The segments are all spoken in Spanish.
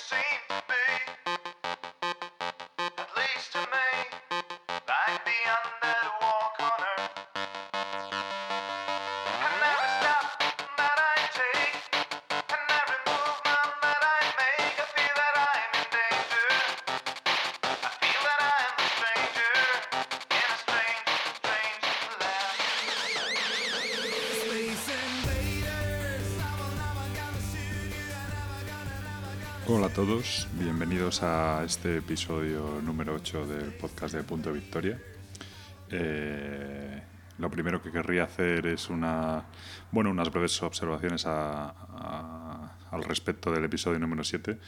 same todos, bienvenidos a este episodio número 8 del podcast de Punto Victoria. Eh, lo primero que querría hacer es una, bueno, unas breves observaciones al respecto del episodio número 7.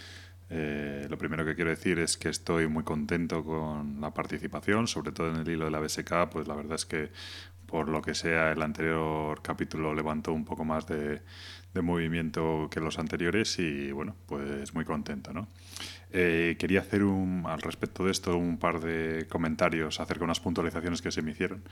Eh, lo primero que quiero decir es que estoy muy contento con la participación, sobre todo en el hilo de la BSK, pues la verdad es que por lo que sea el anterior capítulo levantó un poco más de, de movimiento que los anteriores y bueno, pues muy contento, ¿no? Eh, quería hacer un, al respecto de esto un par de comentarios acerca de unas puntualizaciones que se me hicieron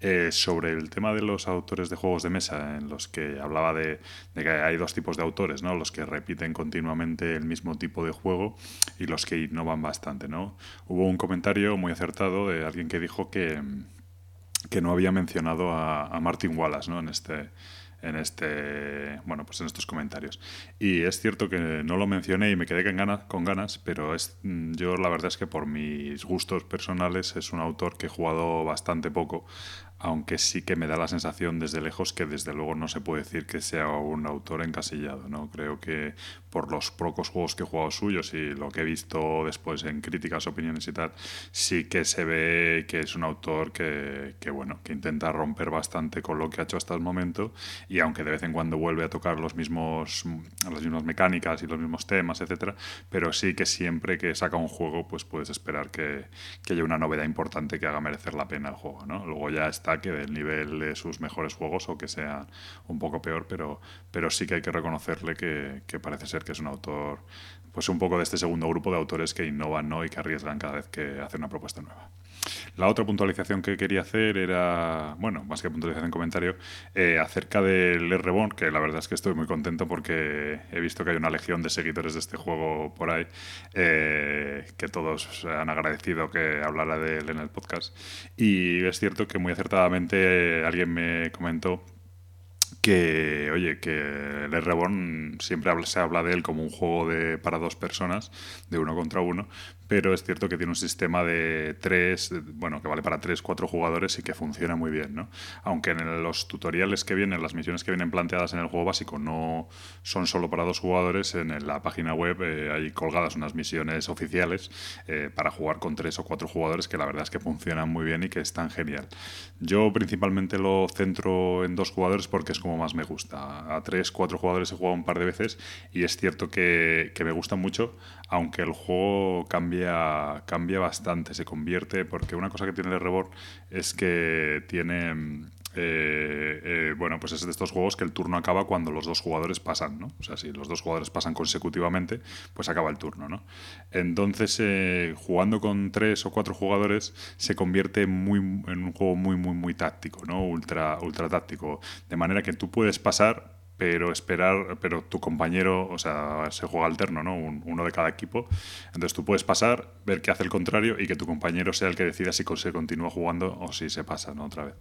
eh, sobre el tema de los autores de juegos de mesa en los que hablaba de, de que hay dos tipos de autores, ¿no? Los que repiten continuamente el mismo tipo de juego y los que innovan bastante, ¿no? Hubo un comentario muy acertado de alguien que dijo que que no había mencionado a, a Martin Wallace ¿no? en este en este bueno pues en estos comentarios y es cierto que no lo mencioné y me quedé con ganas, con ganas pero es mm, yo la verdad es que por mis gustos personales es un autor que he jugado bastante poco aunque sí que me da la sensación desde lejos que desde luego no se puede decir que sea un autor encasillado no creo que por los pocos juegos que he jugado suyos y lo que he visto después en críticas opiniones y tal sí que se ve que es un autor que, que bueno que intenta romper bastante con lo que ha hecho hasta el momento y aunque de vez en cuando vuelve a tocar los mismos las mismas mecánicas y los mismos temas etcétera pero sí que siempre que saca un juego pues puedes esperar que, que haya una novedad importante que haga merecer la pena el juego ¿no? luego ya está que del nivel de sus mejores juegos o que sea un poco peor pero, pero sí que hay que reconocerle que, que parece ser que es un autor pues un poco de este segundo grupo de autores que innovan ¿no? y que arriesgan cada vez que hacen una propuesta nueva la otra puntualización que quería hacer era, bueno, más que puntualización, comentario, eh, acerca del R-Born, que la verdad es que estoy muy contento porque he visto que hay una legión de seguidores de este juego por ahí, eh, que todos han agradecido que hablara de él en el podcast. Y es cierto que muy acertadamente alguien me comentó que, oye, que el Reborn siempre se habla de él como un juego de, para dos personas, de uno contra uno, pero es cierto que tiene un sistema de tres, bueno, que vale para tres, cuatro jugadores y que funciona muy bien, ¿no? Aunque en los tutoriales que vienen, las misiones que vienen planteadas en el juego básico no son solo para dos jugadores, en la página web eh, hay colgadas unas misiones oficiales eh, para jugar con tres o cuatro jugadores que la verdad es que funcionan muy bien y que están genial. Yo principalmente lo centro en dos jugadores porque es como más me gusta. A tres, cuatro jugadores he jugado un par de veces y es cierto que, que me gusta mucho, aunque el juego cambia, cambia bastante, se convierte, porque una cosa que tiene el Reborn es que tiene... eh, eh, bueno, pues es de estos juegos que el turno acaba cuando los dos jugadores pasan, ¿no? O sea, si los dos jugadores pasan consecutivamente, pues acaba el turno, ¿no? Entonces, eh, jugando con tres o cuatro jugadores, se convierte muy, en un juego muy, muy, muy táctico, ¿no? Ultra, ultra táctico. De manera que tú puedes pasar pero esperar, pero tu compañero, o sea, se juega alterno, ¿no? Un- uno de cada equipo. Entonces tú puedes pasar, ver qué hace el contrario y que tu compañero sea el que decida si se continúa jugando o si se pasa, ¿no? Otra vez.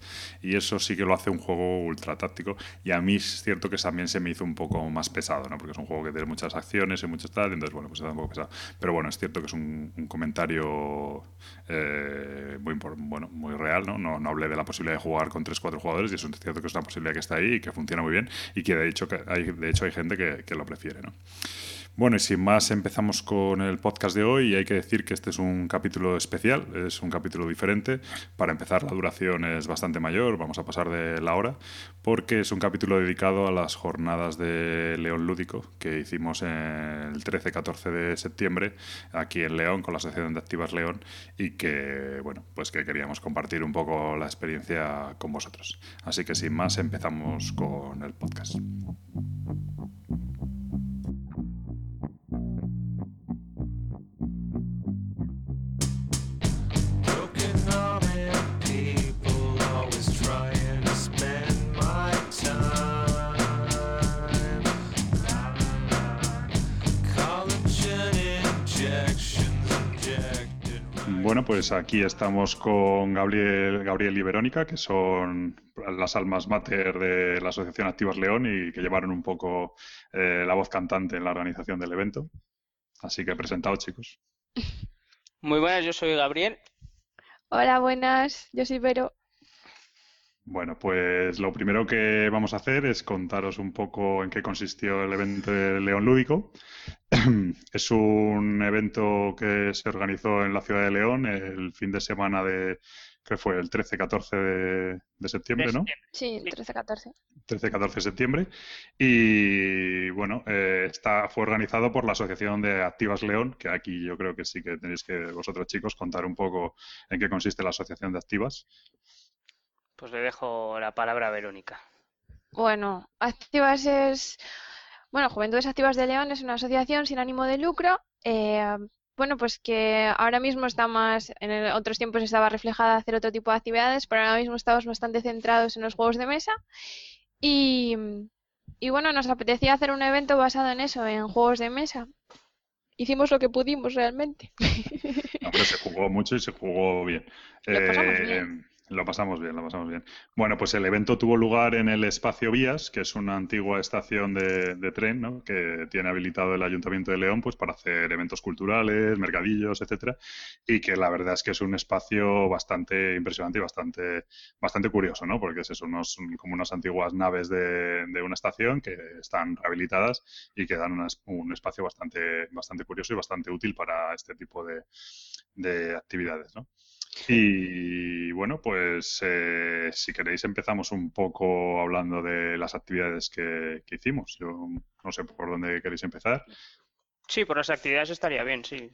Y eso sí que lo hace un juego ultra táctico. Y a mí es cierto que también se me hizo un poco más pesado, ¿no? Porque es un juego que tiene muchas acciones y muchas tal, entonces, bueno, pues da un poco pesado. Pero bueno, es cierto que es un, un comentario eh, muy, bueno, muy real, ¿no? ¿no? No hablé de la posibilidad de jugar con 3-4 jugadores y eso es cierto que es una posibilidad que está ahí y que funciona muy bien y que de hecho, hay, de hecho hay gente que, que lo prefiere, ¿no? Bueno, y sin más empezamos con el podcast de hoy y hay que decir que este es un capítulo especial, es un capítulo diferente. Para empezar, la duración es bastante mayor, vamos a pasar de la hora, porque es un capítulo dedicado a las jornadas de León Lúdico que hicimos el 13-14 de septiembre aquí en León con la Asociación de Activas León y que, bueno, pues que queríamos compartir un poco la experiencia con vosotros. Así que sin más empezamos con el podcast. Pues aquí estamos con Gabriel, Gabriel y Verónica, que son las almas mater de la Asociación Activas León y que llevaron un poco eh, la voz cantante en la organización del evento. Así que presentados, chicos. Muy buenas, yo soy Gabriel. Hola, buenas, yo soy Vero. Bueno, pues lo primero que vamos a hacer es contaros un poco en qué consistió el evento de León Lúdico. Es un evento que se organizó en la ciudad de León el fin de semana de, que fue el 13-14 de, de septiembre, ¿no? Sí, 13-14. 13-14 de septiembre. Y bueno, eh, está, fue organizado por la Asociación de Activas León, que aquí yo creo que sí que tenéis que vosotros chicos contar un poco en qué consiste la Asociación de Activas. Pues le dejo la palabra a Verónica. Bueno, Activas es. Bueno, Juventudes Activas de León es una asociación sin ánimo de lucro. eh, bueno, pues que ahora mismo está más. En el- otros tiempos estaba reflejada hacer otro tipo de actividades, pero ahora mismo estamos bastante centrados en los juegos de mesa. Y, y bueno, nos apetecía hacer un evento basado en eso, en juegos de mesa. Hicimos lo que pudimos realmente. No, pero se jugó mucho y se jugó bien. Lo pasamos Eh, bien. Lo pasamos bien, lo pasamos bien. Bueno, pues el evento tuvo lugar en el Espacio Vías, que es una antigua estación de, tren, ¿no? que tiene habilitado el Ayuntamiento de León pues para hacer eventos culturales, mercadillos, etcétera, y que la verdad es que es un espacio bastante impresionante y bastante, bastante curioso, ¿no? Porque es eso, unos, como unas antiguas naves de, una estación que están rehabilitadas y que dan unas- un espacio bastante, bastante curioso y bastante útil para este tipo de, de actividades, ¿no? Y bueno, pues eh, si queréis empezamos un poco hablando de las actividades que, que hicimos. Yo no sé por dónde queréis empezar. Sí, por las actividades estaría bien, sí.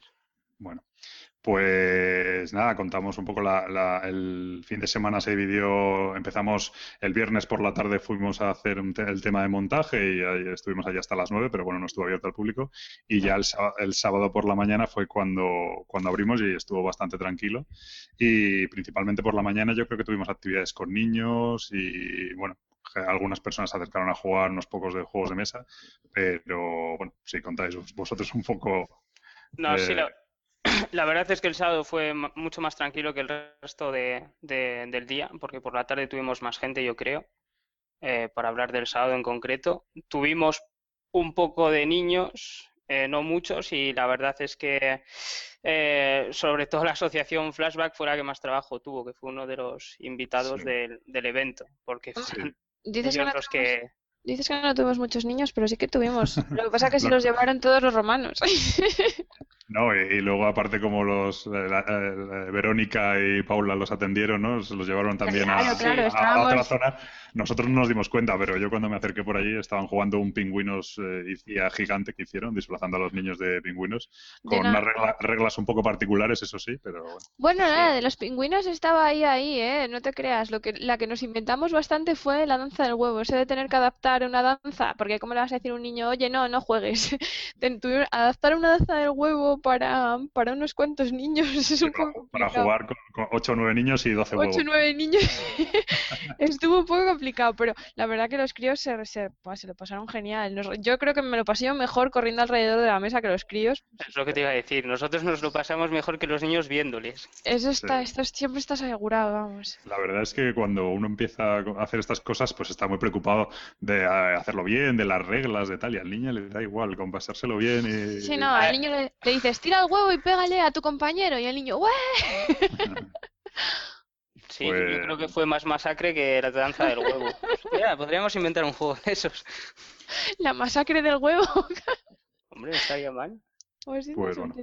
Bueno, pues nada, contamos un poco la, la- el fin de semana se dividió, empezamos el viernes por la tarde fuimos a hacer un te- el tema de montaje y ahí estuvimos allí hasta las 9, pero bueno, no estuvo abierto al público. Y ya el, el sábado por la mañana fue cuando, cuando abrimos y estuvo bastante tranquilo. Y principalmente por la mañana yo creo que tuvimos actividades con niños y bueno, algunas personas se acercaron a jugar unos pocos de juegos de mesa, pero bueno, si contáis vos- vosotros un poco No, sí, Eh, la, verdad es que el sábado fue mucho más tranquilo que el resto de, de- del día, porque por la tarde tuvimos más gente, yo creo, eh, para hablar del sábado en concreto. Tuvimos un poco de niños, eh, no muchos, y la verdad es que eh, sobre todo la asociación Flashback fue la que más trabajo tuvo, que fue uno de los invitados Sí. del, del evento, porque Sí. fueron Dices que ellos no los tuvimos- que... Dices que no tuvimos muchos niños, pero sí que tuvimos. Lo que pasa es que se los llevaron todos los romanos. No, y, y luego aparte como los eh, la- eh, Verónica y Paula los atendieron, ¿no? Se los llevaron también a, Claro, a- otra zona. Nosotros no nos dimos cuenta, pero yo cuando me acerqué por allí estaban jugando un pingüinos eh, gigante que hicieron, disfrazando a los niños de pingüinos, con De unas regla- reglas un poco particulares, eso sí, pero bueno. Bueno, nada, de los pingüinos estaba ahí, ahí, ¿eh? No te creas. Lo que, la que nos inventamos bastante fue la danza del huevo. Eso de tener que adaptar una danza, porque ¿cómo le vas a decir a un niño, oye, no, no juegues? Adaptar una danza del huevo para, para unos cuantos niños es un Para, poco para jugar con, con 8 o 9 niños y 12 huevos. Ocho, nueve niños. Estuvo un poco complicado, pero la verdad que los críos se, se, pues, se lo pasaron genial. Nos- yo creo que me lo pasé mejor corriendo alrededor de la mesa que los críos. Es lo que te iba a decir. Nosotros nos lo pasamos mejor que los niños viéndoles. Eso está, Sí. esto siempre estás asegurado, vamos. La verdad es que cuando uno empieza a hacer estas cosas, pues está muy preocupado de eh, hacerlo bien, de las reglas, de tal, y al niño le da igual, con pasárselo bien y... Sí, no, al niño le, le dices, tira el huevo y pégale a tu compañero. Y el niño, ¡Ué! Sí, Pues- yo creo que fue más masacre que la danza del huevo. Podríamos inventar un juego de esos. La masacre del huevo. Hombre, estaría mal. Pues Pues bueno.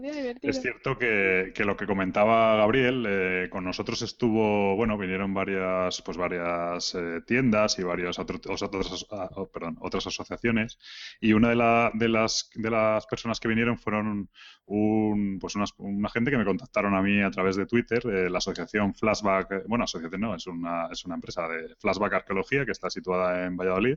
Es cierto que, que lo que comentaba Gabriel, eh, con nosotros estuvo, bueno, vinieron varias, pues varias eh, tiendas y varias otro- otras, ah, oh, perdón, otras asociaciones y una de, la- de las de las personas que vinieron fueron un, pues unas- una gente que me contactaron a mí a través de Twitter, eh, la asociación Flashback, bueno, asociación no, es una, es una empresa de Flashback Arqueología que está situada en Valladolid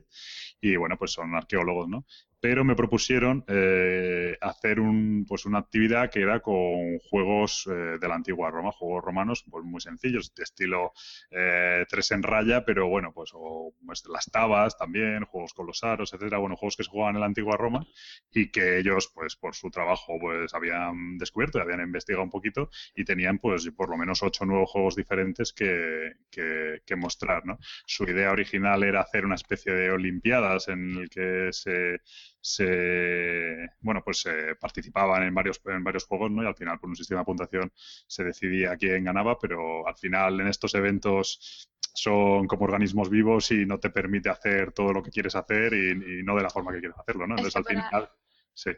y bueno, pues son arqueólogos, ¿no? Pero me propusieron eh, hacer un, pues una actividad que era con juegos eh, de la antigua Roma, juegos romanos pues muy sencillos, de estilo eh, tres en raya, pero bueno, pues, o, pues las tabas también, juegos con los aros, etcétera, bueno, juegos que se jugaban en la antigua Roma y que ellos, pues por su trabajo, pues habían descubierto y habían investigado un poquito y tenían, pues, por lo menos ocho nuevos juegos diferentes que, que, que mostrar, ¿no? Su idea original era hacer una especie de olimpiadas en el que se se bueno pues se participaban en varios en varios juegos no y al final por un sistema de puntuación se decidía quién ganaba pero al final en estos eventos son como organismos vivos y no te permite hacer todo lo que quieres hacer y, no de la forma que quieres hacerlo no entonces al final sí.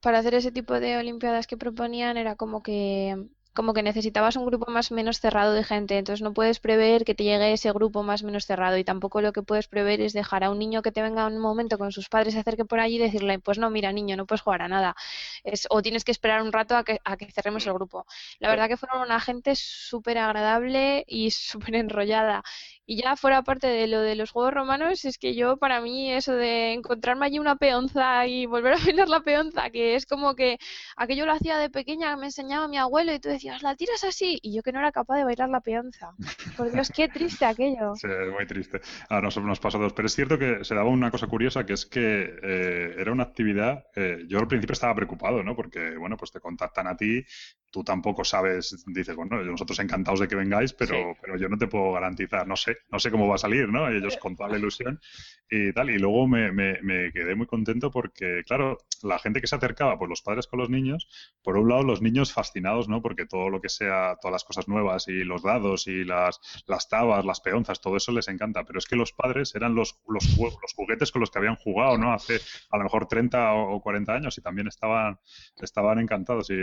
para hacer ese tipo de olimpiadas que proponían era como que como que necesitabas un grupo más menos cerrado de gente, entonces no puedes prever que te llegue ese grupo más o menos cerrado y tampoco lo que puedes prever es dejar a un niño que te venga un momento con sus padres se acerque por allí y decirle, pues no, mira niño, no puedes jugar a nada, es, o tienes que esperar un rato a que, a que cerremos el grupo. La verdad que fueron una gente súper agradable y súper enrollada y ya fuera parte de lo de los juegos romanos, es que yo, para mí, eso de encontrarme allí una peonza y volver a bailar la peonza, que es como que aquello lo hacía de pequeña, me enseñaba mi abuelo y tú decías, la tiras así, y yo que no era capaz de bailar la peonza. Por Dios, qué triste aquello. Sí, muy triste. A nosotros nos pasó dos. Pero es cierto que se daba una cosa curiosa, que es que eh, era una actividad, eh, yo al principio estaba preocupado, ¿no? Porque, bueno, pues te contactan a ti, tú tampoco sabes, dices, bueno, nosotros encantados de que vengáis, pero, pero yo no te puedo garantizar, no sé, no sé cómo va a salir, ¿no? Ellos con toda la ilusión y tal. Y luego me, me, me, quedé muy contento porque, claro, la gente que se acercaba, pues los padres con los niños, por un lado los niños fascinados, ¿no? Porque todo lo que sea, todas las cosas nuevas y los dados y las, las tabas, las peonzas, todo eso les encanta. Pero es que los padres eran los, los, los juguetes con los que habían jugado, ¿no? Hace a lo mejor 30 o 40 años y también estaban, estaban encantados. Y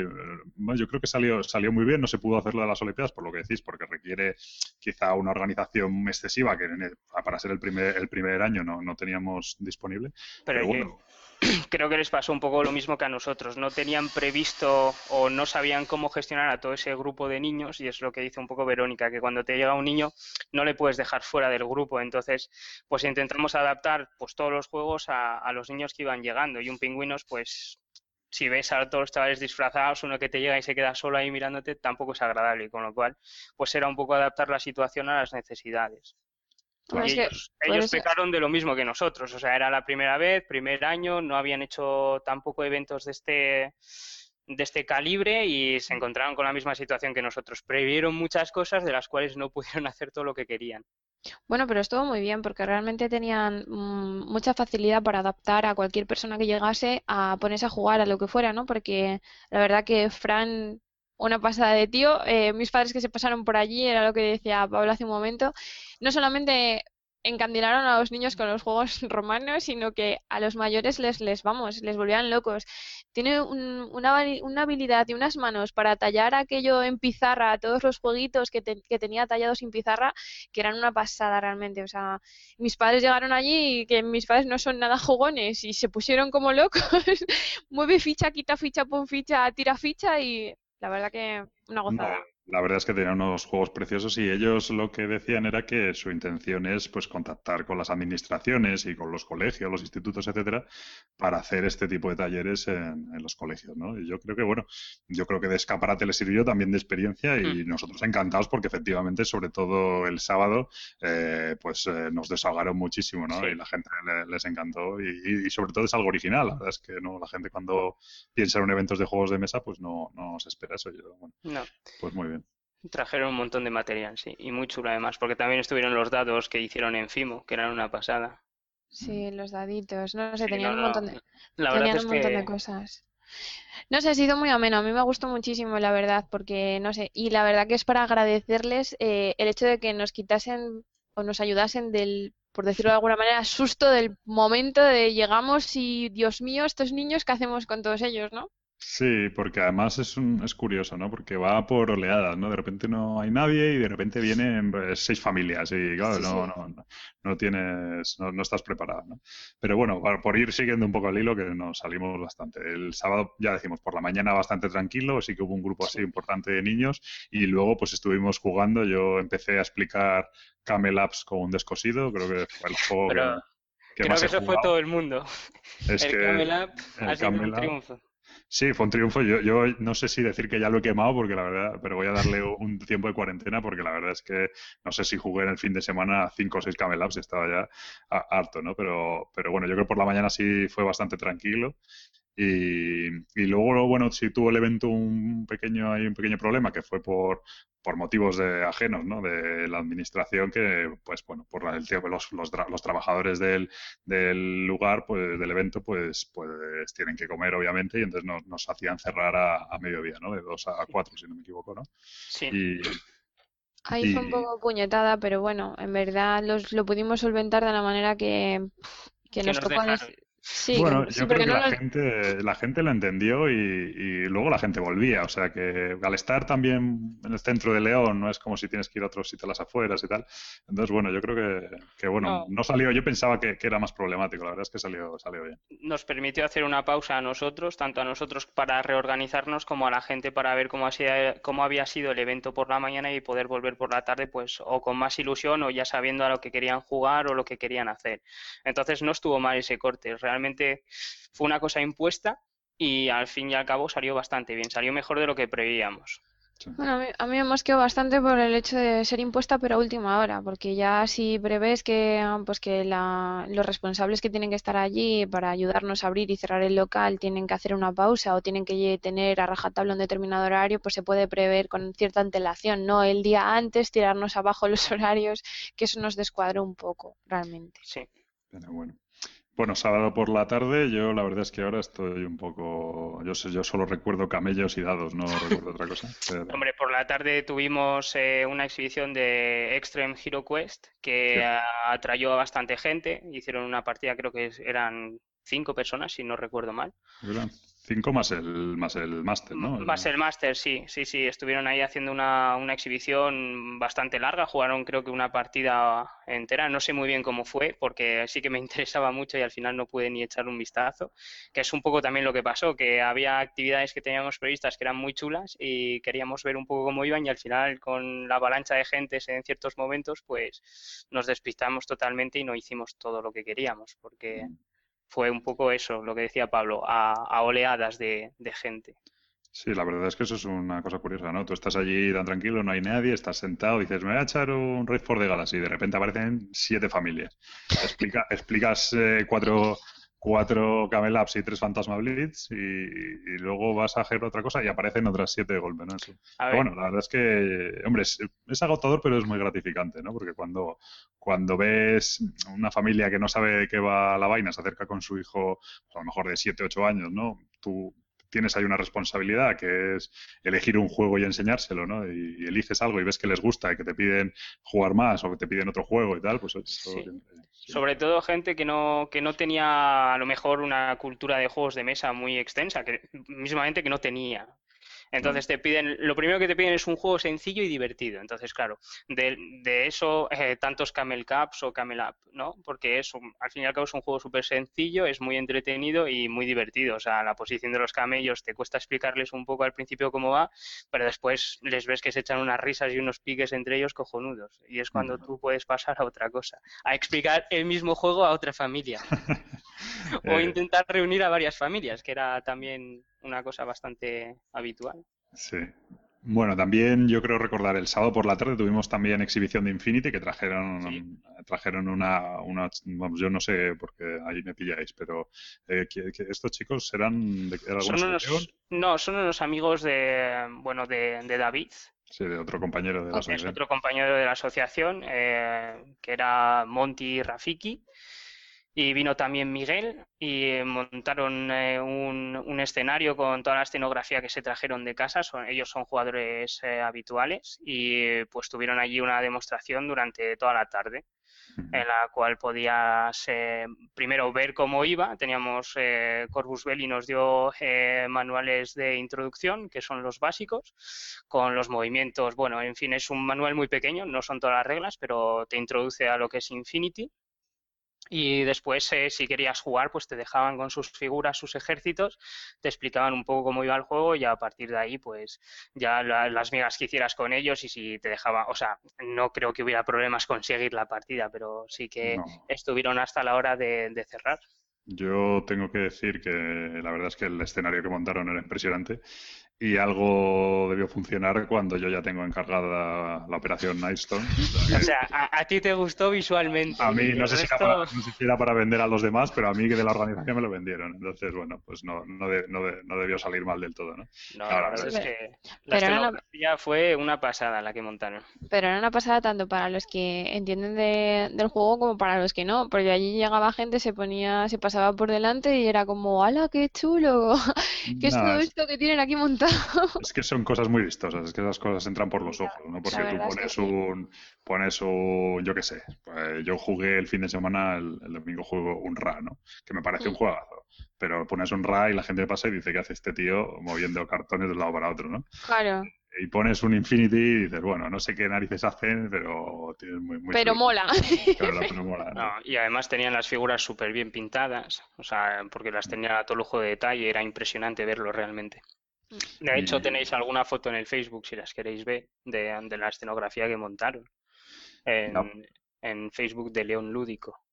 bueno, yo creo que salió, salió muy bien, no se pudo hacerlo de las Olimpiadas por lo que decís, porque requiere quizá una organización excesiva que para ser el primer, el primer año no, no teníamos disponible. Pero, bueno. creo que les pasó un poco lo mismo que a nosotros. No tenían previsto o no sabían cómo gestionar a todo ese grupo de niños y es lo que dice un poco Verónica, que cuando te llega un niño no le puedes dejar fuera del grupo. Entonces, pues intentamos adaptar pues todos los juegos a, a los niños que iban llegando y un pingüinos pues si ves a todos los chavales disfrazados, uno que te llega y se queda solo ahí mirándote, tampoco es agradable, con lo cual, pues era un poco adaptar la situación a las necesidades. Pues ellos, ellos pecaron de lo mismo que nosotros, o sea, era la primera vez, primer año, no habían hecho tampoco eventos de este de este calibre y se encontraron con la misma situación que nosotros. Previeron muchas cosas de las cuales no pudieron hacer todo lo que querían. Bueno, pero estuvo muy bien porque realmente tenían mmm, mucha facilidad para adaptar a cualquier persona que llegase a ponerse a jugar a lo que fuera, ¿no? Porque la verdad que Fran una pasada de tío. Eh, mis padres que se pasaron por allí, era lo que decía Pablo hace un momento, no solamente encandilaron a los niños con los juegos romanos, sino que a los mayores les, les vamos, les volvían locos. Tiene un, una, una, habilidad y unas manos para tallar aquello en pizarra, todos los jueguitos que, te, que, tenía tallados en pizarra, que eran una pasada realmente. O sea, mis padres llegaron allí y que mis padres no son nada jugones y se pusieron como locos. Mueve ficha, quita ficha, pon ficha, tira ficha y la verdad que una gozada. La verdad es que tenían unos juegos preciosos y ellos lo que decían era que su intención es pues contactar con las administraciones y con los colegios, los institutos, etcétera, para hacer este tipo de talleres en, en los colegios, ¿no? Y yo creo que bueno, yo creo que de escaparate les sirvió también de experiencia y mm. nosotros encantados porque efectivamente, sobre todo el sábado, eh, pues eh, nos desahogaron muchísimo, ¿no? Sí. Y la gente le, les encantó y, y, sobre todo es algo original, la verdad es que no la gente cuando piensa en eventos de juegos de mesa, pues no, no se espera eso. Yo, bueno, no. pues muy bien. Trajeron un montón de material, sí, y muy chulo además, porque también estuvieron los dados que hicieron en Fimo, que eran una pasada. Sí, los daditos, no sé, sí, tenían no, un montón de, la tenían un montón que... de cosas. No sé, ha sido muy ameno, a mí me gustó muchísimo, la verdad, porque no sé, y la verdad que es para agradecerles eh, el hecho de que nos quitasen o nos ayudasen del, por decirlo de alguna manera, susto del momento de llegamos y, Dios mío, estos niños, ¿qué hacemos con todos ellos, no? Sí, porque además es, un, es curioso, ¿no? Porque va por oleadas, ¿no? De repente no hay nadie y de repente vienen pues, seis familias y claro, sí, no, sí. no, no, no, tienes, no, no, estás preparado, ¿no? Pero bueno, por ir siguiendo un poco el hilo, que nos salimos bastante. El sábado, ya decimos, por la mañana bastante tranquilo, sí que hubo un grupo así importante de niños y luego pues estuvimos jugando, yo empecé a explicar Camel Apps con un descosido, creo que fue el juego Pero... que que Creo que eso fue todo el mundo. Es el que Camel Up ha sido un triunfo. Sí, fue un triunfo. Yo, yo no sé si decir que ya lo he quemado, porque la verdad, pero voy a darle un tiempo de cuarentena, porque la verdad es que no sé si jugué en el fin de semana cinco o seis Camel Ups y estaba ya harto, ¿no? Pero, pero bueno, yo creo que por la mañana sí fue bastante tranquilo. Y, y luego, bueno, sí tuvo el evento un pequeño, hay un pequeño problema que fue por, por motivos de ajenos, ¿no? De la administración que, pues bueno, por el tiempo, los, los, los trabajadores del, del lugar, pues del evento, pues, pues tienen que comer, obviamente, y entonces nos, nos hacían cerrar a, a mediodía, ¿no? De dos a cuatro, si no me equivoco, ¿no? Sí. Y, Ahí fue un poco puñetada, pero bueno, en verdad los, lo pudimos solventar de la manera que, que Que nos nos tocó. dejaron. Sí, bueno, yo creo que no la gente, la gente lo entendió y, y luego la gente volvía. O sea que al estar también en el centro de León, no es como si tienes que ir a otro sitio a las afueras y tal. Entonces, bueno, yo creo que, que bueno, No. no salió. Yo pensaba que, que era más problemático. La verdad es que salió, salió bien. nos permitió hacer una pausa a nosotros, tanto a nosotros para reorganizarnos como a la gente para ver cómo, hacía- cómo había sido el evento por la mañana y poder volver por la tarde, pues o con más ilusión o ya sabiendo a lo que querían jugar o lo que querían hacer. Entonces no estuvo mal ese corte, realmente fue una cosa impuesta y al fin y al cabo salió bastante bien, salió mejor de lo que preveíamos. Sí. Bueno, a mí, a mí me mosqueó bastante por el hecho de ser impuesta, pero a última hora, porque ya si prevés que, pues que la- los responsables que tienen que estar allí para ayudarnos a abrir y cerrar el local tienen que hacer una pausa o tienen que tener a rajatabla un determinado horario, pues se puede prever con cierta antelación, no el día antes tirarnos abajo los horarios, que eso nos descuadró un poco, realmente. Sí. Pero bueno. Bueno, sábado por la tarde, yo la verdad es que ahora estoy un poco. Yo sé, yo solo recuerdo camellos y dados, no recuerdo otra cosa. Pero- Hombre, por la tarde tuvimos eh, una exhibición de Extreme Hero Quest que Sí. atrayó a bastante gente. Hicieron una partida, creo que eran cinco personas, si no recuerdo mal. eran cinco más el más el máster, ¿no? Más el máster, sí, sí, sí. Estuvieron ahí haciendo una, una exhibición bastante larga. Jugaron, creo que una partida entera. No sé muy bien cómo fue, porque sí que me interesaba mucho y al final no pude ni echar un vistazo. Que es un poco también lo que pasó, que había actividades que teníamos previstas que eran muy chulas y queríamos ver un poco cómo iban y al final con la avalancha de gentes en ciertos momentos, pues nos despistamos totalmente y no hicimos todo lo que queríamos, porque fue un poco eso, lo que decía Pablo, a, a oleadas de, de gente. Sí, la verdad es que eso es una cosa curiosa, ¿no? Tú estás allí tan tranquilo, no hay nadie, estás sentado, dices, me voy a echar un Raid for the Galaxy y de repente aparecen siete familias. Explica, explicas eh, cuatro, cuatro Camel Ups y tres Fantasma Blitz y, y luego vas a hacer otra cosa y aparecen otras siete de golpe, ¿no? Pero bueno, la verdad es que, hombre, es, es agotador, pero es muy gratificante, ¿no? Porque cuando, cuando ves una familia que no sabe de qué va la vaina, se acerca con su hijo, pues, a lo mejor de 7, 8 años, ¿no? Tú tienes ahí una responsabilidad que es elegir un juego y enseñárselo, ¿no? Y, y eliges algo y ves que les gusta y que te piden jugar más o que te piden otro juego y tal, pues eso Sí. siempre- siempre- Sobre todo gente que no, que no tenía a lo mejor una cultura de juegos de mesa muy extensa, que mismamente que no tenía. Entonces te piden, lo primero que te piden es un juego sencillo y divertido. Entonces, claro, de, de eso eh, tantos Camel Cups o Camel Up, ¿no? Porque es un- al fin y al cabo es un juego súper sencillo, es muy entretenido y muy divertido. O sea, la posición de los camellos te cuesta explicarles un poco al principio cómo va, pero después les ves que se echan unas risas y unos piques entre ellos cojonudos. Y es cuando tú puedes pasar a otra cosa, a explicar el mismo juego a otra familia. O Eh, intentar reunir a varias familias, que era también una cosa bastante habitual. Sí. Bueno, también yo creo recordar el sábado por la tarde tuvimos también exhibición de Infinity que trajeron Sí. trajeron una, una vamos, yo no sé porque ahí me pilláis, pero eh, que- que estos chicos eran de, ¿era Son de unos, no, son unos amigos de, bueno, de, de David, Sí, de otro compañero de la es asociación. otro compañero de la asociación, eh, que era Monty Rafiki, y vino también Miguel, y eh, montaron eh, un, un escenario con toda la escenografía que se trajeron de casa, son, ellos son jugadores eh, habituales, y pues tuvieron allí una demostración durante toda la tarde. En la cual podías eh, primero ver cómo iba. Teníamos eh, Corvus Belli nos dio eh, manuales de introducción, que son los básicos, con los movimientos. Bueno, en fin, es un manual muy pequeño, no son todas las reglas, pero te introduce a lo que es Infinity. Y después, eh, si querías jugar, pues te dejaban con sus figuras, sus ejércitos, te explicaban un poco cómo iba el juego y a partir de ahí, pues ya la- las migas que hicieras con ellos y si te dejaba, o sea, no creo que hubiera problemas con seguir la partida, pero sí que No. estuvieron hasta la hora de, de cerrar. Yo tengo que decir que la verdad es que el escenario que montaron era impresionante y algo debió funcionar cuando yo ya tengo encargada la operación Nightstone. O sea, a, a ti te gustó visualmente. A mí no sé, si era para, no sé si era para vender a los demás, pero a mí que de la organización me lo vendieron. Entonces, bueno, pues no, no, de- no, de- no debió salir mal del todo, ¿no? No, Claro, la verdad es pero- que la fue una pasada la que montaron. Pero era una pasada tanto para los que entienden de- del juego como para los que no, porque allí llegaba gente, se ponía, se pasaba por delante y era como, ¡hala, qué chulo! ¿Qué es todo es- esto que tienen aquí montado? Es que son cosas muy vistosas, es que esas cosas entran por los ojos, ¿no? Porque tú verdad es que pones sí. un, pones un, yo qué sé, pues yo jugué el fin de semana, el, el domingo juego un Ra, ¿no? Que me parece un Mm. juegazo, pero pones un Ra y la gente pasa y dice, ¿qué hace este tío moviendo cartones de un lado para otro, ¿no? Claro, Y pones un Infinity y dices, bueno, no sé qué narices hacen, pero tiene muy, muy pero mola. Claro, pero mola, ¿no? No, y además tenían las figuras súper bien pintadas, o sea, porque las tenía a todo lujo de detalle, era impresionante verlo realmente. De hecho, Y- tenéis alguna foto en el Facebook, si las queréis ver, de, de la escenografía que montaron en, No. en Facebook de León Lúdico.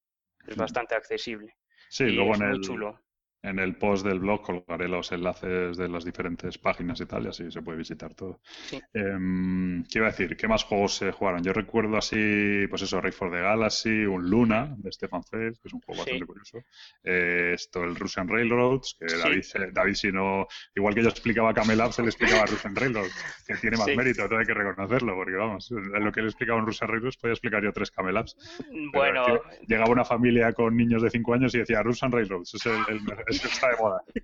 Es Mm. bastante accesible Sí, y luego es en muy el, chulo. En el post del blog colgaré los enlaces de las diferentes páginas y tal, y así se puede visitar todo. Sí. Em, ¿qué iba a decir? ¿Qué más juegos se jugaron? Yo recuerdo así, pues eso, Race for the Galaxy, un Luna de Stefan Feld, que es un juego Sí. bastante curioso. Eh, esto, el Russian Railroads, que Sí. David, David, si no, igual que yo explicaba Camel Up, se le explicaba Russian Railroads, que tiene más mérito, todo hay que reconocerlo, porque vamos, lo que le explicaba en Russian Railroads podía explicar yo tres Camel Ups. Pero Bueno, llegaba una familia con niños de 5 años y decía Russian Railroads, es el, el- es el que está de moda.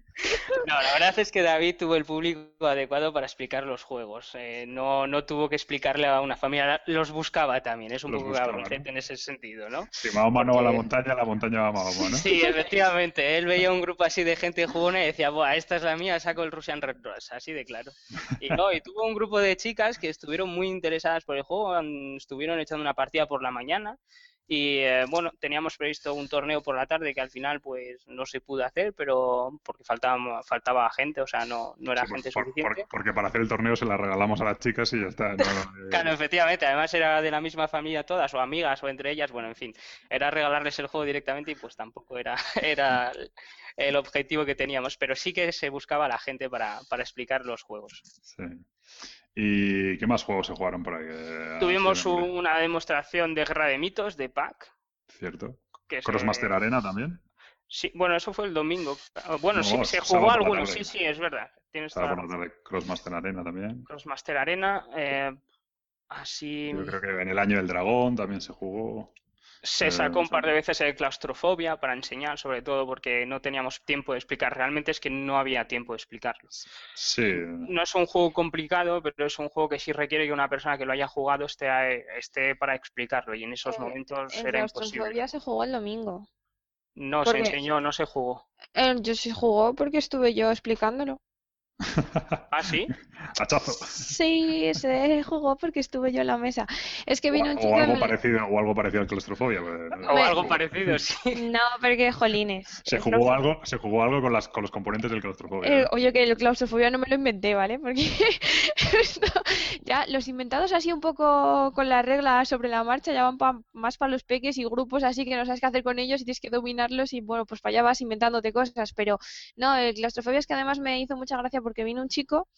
No, la verdad es que David tuvo el público adecuado para explicar los juegos. Eh, no, no tuvo que explicarle a una familia, los buscaba también. Es un Los poco cabroncete en ese sentido, ¿no? Si Mahoma no va a la Porque- montaña, la montaña va a Mahoma, ¿no? Sí, efectivamente. Él veía un grupo así de gente jugona y decía, Buah, esta es la mía, saco el Russian Red Cross, así de claro. Y no, y tuvo un grupo de chicas que estuvieron muy interesadas por el juego, estuvieron echando una partida por la mañana. Y eh, bueno, teníamos previsto un torneo por la tarde que al final pues no se pudo hacer, pero porque faltaba, faltaba gente, o sea, no, no era Sí, gente por- suficiente. por- porque para hacer el torneo se la regalamos a las chicas y ya está. no, eh, Claro, efectivamente, además era de la misma familia todas, o amigas, o entre ellas, bueno, en fin, era regalarles el juego directamente y pues tampoco era, era el- el objetivo que teníamos, pero sí que se buscaba a la gente para, para explicar los juegos. sí. ¿Y qué más juegos se jugaron por ahí? Eh, Tuvimos una demostración de Guerra de Mitos, de PAC, ¿Cierto? que Crossmaster se... Arena también. Sí, bueno, eso fue el domingo. Bueno, No, sí, se jugó alguno, sí, sí, es verdad. Tienes toda Estaba la por la razón. tarde Crossmaster Arena también. Crossmaster Arena, eh, así... Yo creo que en el año del dragón también se jugó. Se Eh, sacó un par de veces el claustrofobia para enseñar, sobre todo porque no teníamos tiempo de explicar. Realmente es que no había tiempo de explicarlo. Sí, No es un juego complicado, pero es un juego que sí requiere que una persona que lo haya jugado esté, esté para explicarlo y en esos Eh, momentos En era imposible. claustrofobia se jugó el domingo. No se enseñó, no se jugó. Eh, yo sí jugó porque estuve yo explicándolo. ¿Ah, sí? hachazo. Sí, se jugó porque estuve yo en la mesa. Es que vino un O, chico o algo me- parecido, o algo parecido al claustrofobia. pues, O Me- algo parecido, sí. No, porque jolines. Se jugó algo, se jugó algo con las con los componentes del claustrofobia. Eh, oye, que el claustrofobia no me lo inventé, ¿vale? Porque esto- ya los inventados así un poco con las reglas sobre la marcha ya van pa- más para los peques y grupos así que no sabes qué hacer con ellos y tienes que dominarlos y bueno, pues para allá vas inventándote cosas. Pero no, el claustrofobia es que además me hizo mucha gracia porque vino un chico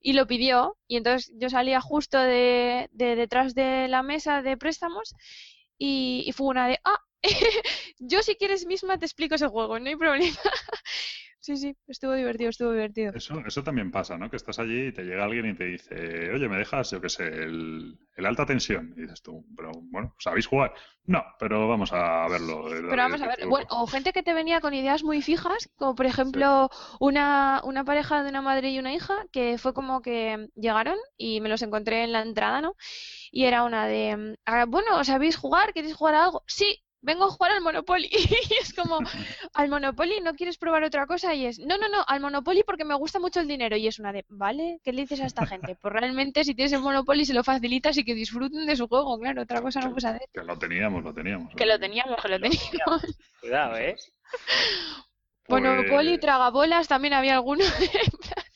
y lo pidió y entonces yo salía justo de, de detrás de la mesa de préstamos y, y fue una de, ah, yo si quieres misma te explico ese juego, no hay problema. Sí, sí, estuvo divertido, estuvo divertido. Eso, eso también pasa, ¿no? Que estás allí y te llega alguien y te dice, oye, ¿me dejas, yo qué sé, el, el alta tensión? Y dices tú, pero bueno, ¿sabéis jugar? No, pero vamos a verlo. Pero vamos a ver, bueno, o gente que te venía con ideas muy fijas, como por ejemplo una, una pareja de una madre y una hija, que fue como que llegaron y me los encontré en la entrada, ¿no? Y era una de, "Ah, bueno, ¿sabéis jugar? ¿Queréis jugar a algo? Sí, vengo a jugar al Monopoly. Y es como, al Monopoly no quieres probar otra cosa y es, no, no, no, al Monopoly porque me gusta mucho el dinero. Y es una de, ¿vale? ¿Qué le dices a esta gente? Pues realmente si tienes el Monopoly se lo facilitas y que disfruten de su juego, claro, otra cosa no puedes hacer. Que lo teníamos, lo teníamos. Que lo teníamos, que lo teníamos. Cuidado, ¿eh? Monopoly, Pues- tragabolas, también había alguno.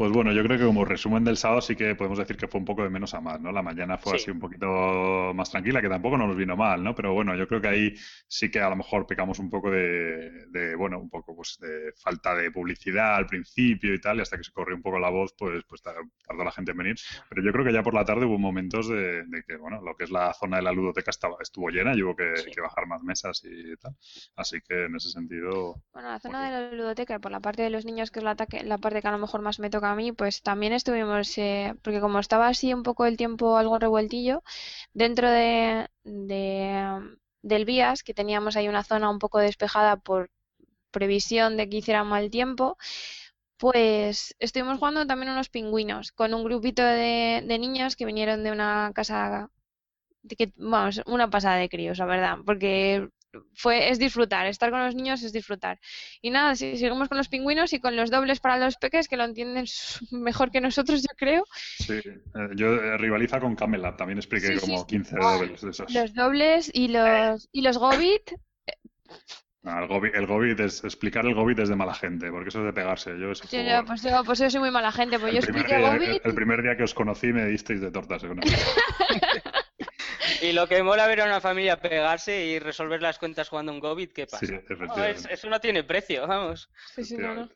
Pues bueno, yo creo que como resumen del sábado sí que podemos decir que fue un poco de menos a más, ¿no? La mañana fue Sí. así un poquito más tranquila, que tampoco nos vino mal, ¿no? Pero bueno, yo creo que ahí sí que a lo mejor pecamos un poco de, de, bueno, un poco pues de falta de publicidad al principio y tal, y hasta que se corrió un poco la voz, pues, pues tar- tardó la gente en venir. Pero yo creo que ya por la tarde hubo momentos de, de que, bueno, lo que es la zona de la ludoteca estaba, estuvo llena y hubo que, Sí. que bajar más mesas y tal. Así que en ese sentido, Bueno, la zona de la ludoteca, por la parte de los niños, que es la, la parte que a lo mejor más me toca a mí, pues también estuvimos, eh, porque como estaba así un poco el tiempo algo revueltillo, dentro de, de, del vías, que teníamos ahí una zona un poco despejada por previsión de que hiciera mal tiempo, pues estuvimos jugando también unos pingüinos con un grupito de, de niños que vinieron de una casa, de que, vamos, una pasada de críos, la verdad, porque fue, es disfrutar, estar con los niños es disfrutar. Y nada, si seguimos con los pingüinos y con los dobles para los peques, que lo entienden mejor que nosotros, yo creo. sí. Eh, yo eh, rivaliza con Camelot, también expliqué Sí, como sí. 15 Ah, dobles de esos. Los dobles y los, y los Gobit, No, el Gobi, el Gobi es explicar el Gobi desde mala gente, porque eso es de pegarse. Yo pues, yo, pues yo soy muy mala gente, pues el, yo primer expliqué día, Gobit. el- el primer día que os conocí me disteis de tortas. Y lo que mola ver a una familia pegarse y resolver las cuentas jugando un Gobit, ¿qué pasa? Sí, No, es- efectivamente. eso no tiene precio, vamos. Sí, sí, no, no.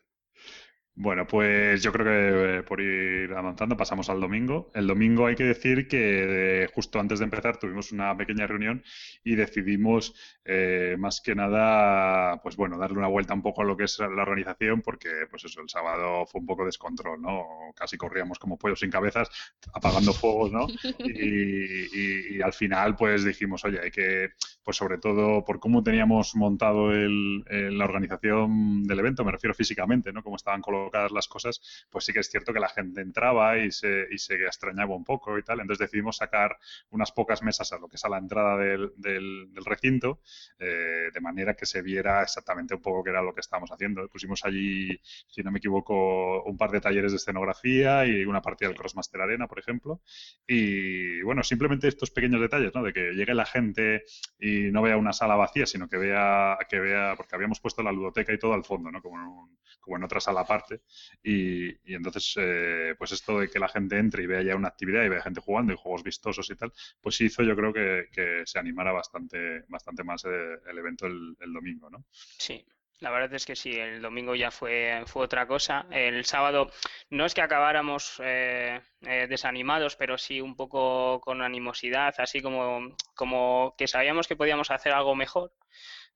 Bueno, pues yo creo que eh, por ir avanzando pasamos al domingo. El domingo hay que decir que eh, justo antes de empezar tuvimos una pequeña reunión y decidimos eh, más que nada, pues bueno, darle una vuelta un poco a lo que es la organización porque pues eso, el sábado fue un poco descontrol, ¿no? Casi corríamos como pollos sin cabezas, apagando fuegos, ¿no? Y, y- y al final pues dijimos, oye, hay que, pues sobre todo por cómo teníamos montado el- el- la organización del evento, me refiero físicamente, ¿no? Cómo estaban colocadas las cosas, pues sí que es cierto que la gente entraba y se, y se extrañaba un poco y tal. Entonces decidimos sacar unas pocas mesas a lo que es a la entrada del, del- del recinto, eh, de manera que se viera exactamente un poco qué era lo que estábamos haciendo. Pusimos allí, si no me equivoco, un par de talleres de escenografía y una partida del Crossmaster Arena, por ejemplo. Y bueno, simplemente estos pequeños detalles, ¿no? De que llegue la gente y no vea una sala vacía, sino que vea, que vea, porque habíamos puesto la ludoteca y todo al fondo, ¿no? Como en, un- como en otra sala aparte. Y, entonces, eh, pues esto de que la gente entre y vea ya una actividad y vea gente jugando y juegos vistosos y tal, pues hizo yo creo que, se animara bastante, bastante más eh, el evento el, domingo, ¿no? Sí, la verdad es que sí, el domingo ya fue, fue otra cosa. El sábado no es que acabáramos eh, desanimados, pero sí un poco con animosidad, así como, como que sabíamos que podíamos hacer algo mejor.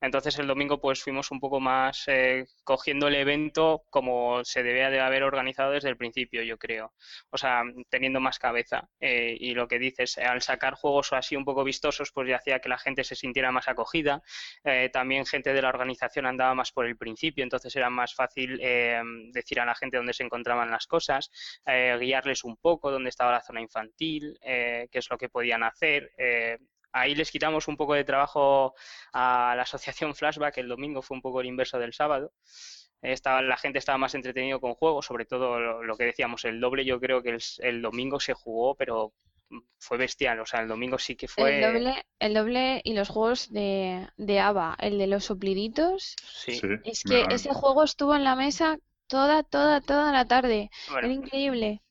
Entonces el domingo pues fuimos un poco más eh, cogiendo el evento como se debía de haber organizado desde el principio, yo creo. O sea, teniendo más cabeza. Eh, y lo que dices, al sacar juegos así un poco vistosos, pues ya hacía que la gente se sintiera más acogida. Eh, también gente de la organización andaba más por el principio, entonces era más fácil eh, decir a la gente dónde se encontraban las cosas, eh, guiarles un poco dónde estaba la zona infantil, qué es lo que podían hacer. Ahí les quitamos un poco de trabajo a la asociación Flashback, el domingo fue un poco el inverso del sábado. Estaba, la gente estaba más entretenido con juegos, sobre todo lo, lo que decíamos, el doble yo creo que el, el domingo se jugó, pero fue bestial, o sea, el domingo sí que fue... El doble, el doble y los juegos de, de ABBA, el de los sopliditos. Sí, Sí, Es que ese juego estuvo en la mesa toda, toda, toda la tarde. bueno, Era increíble.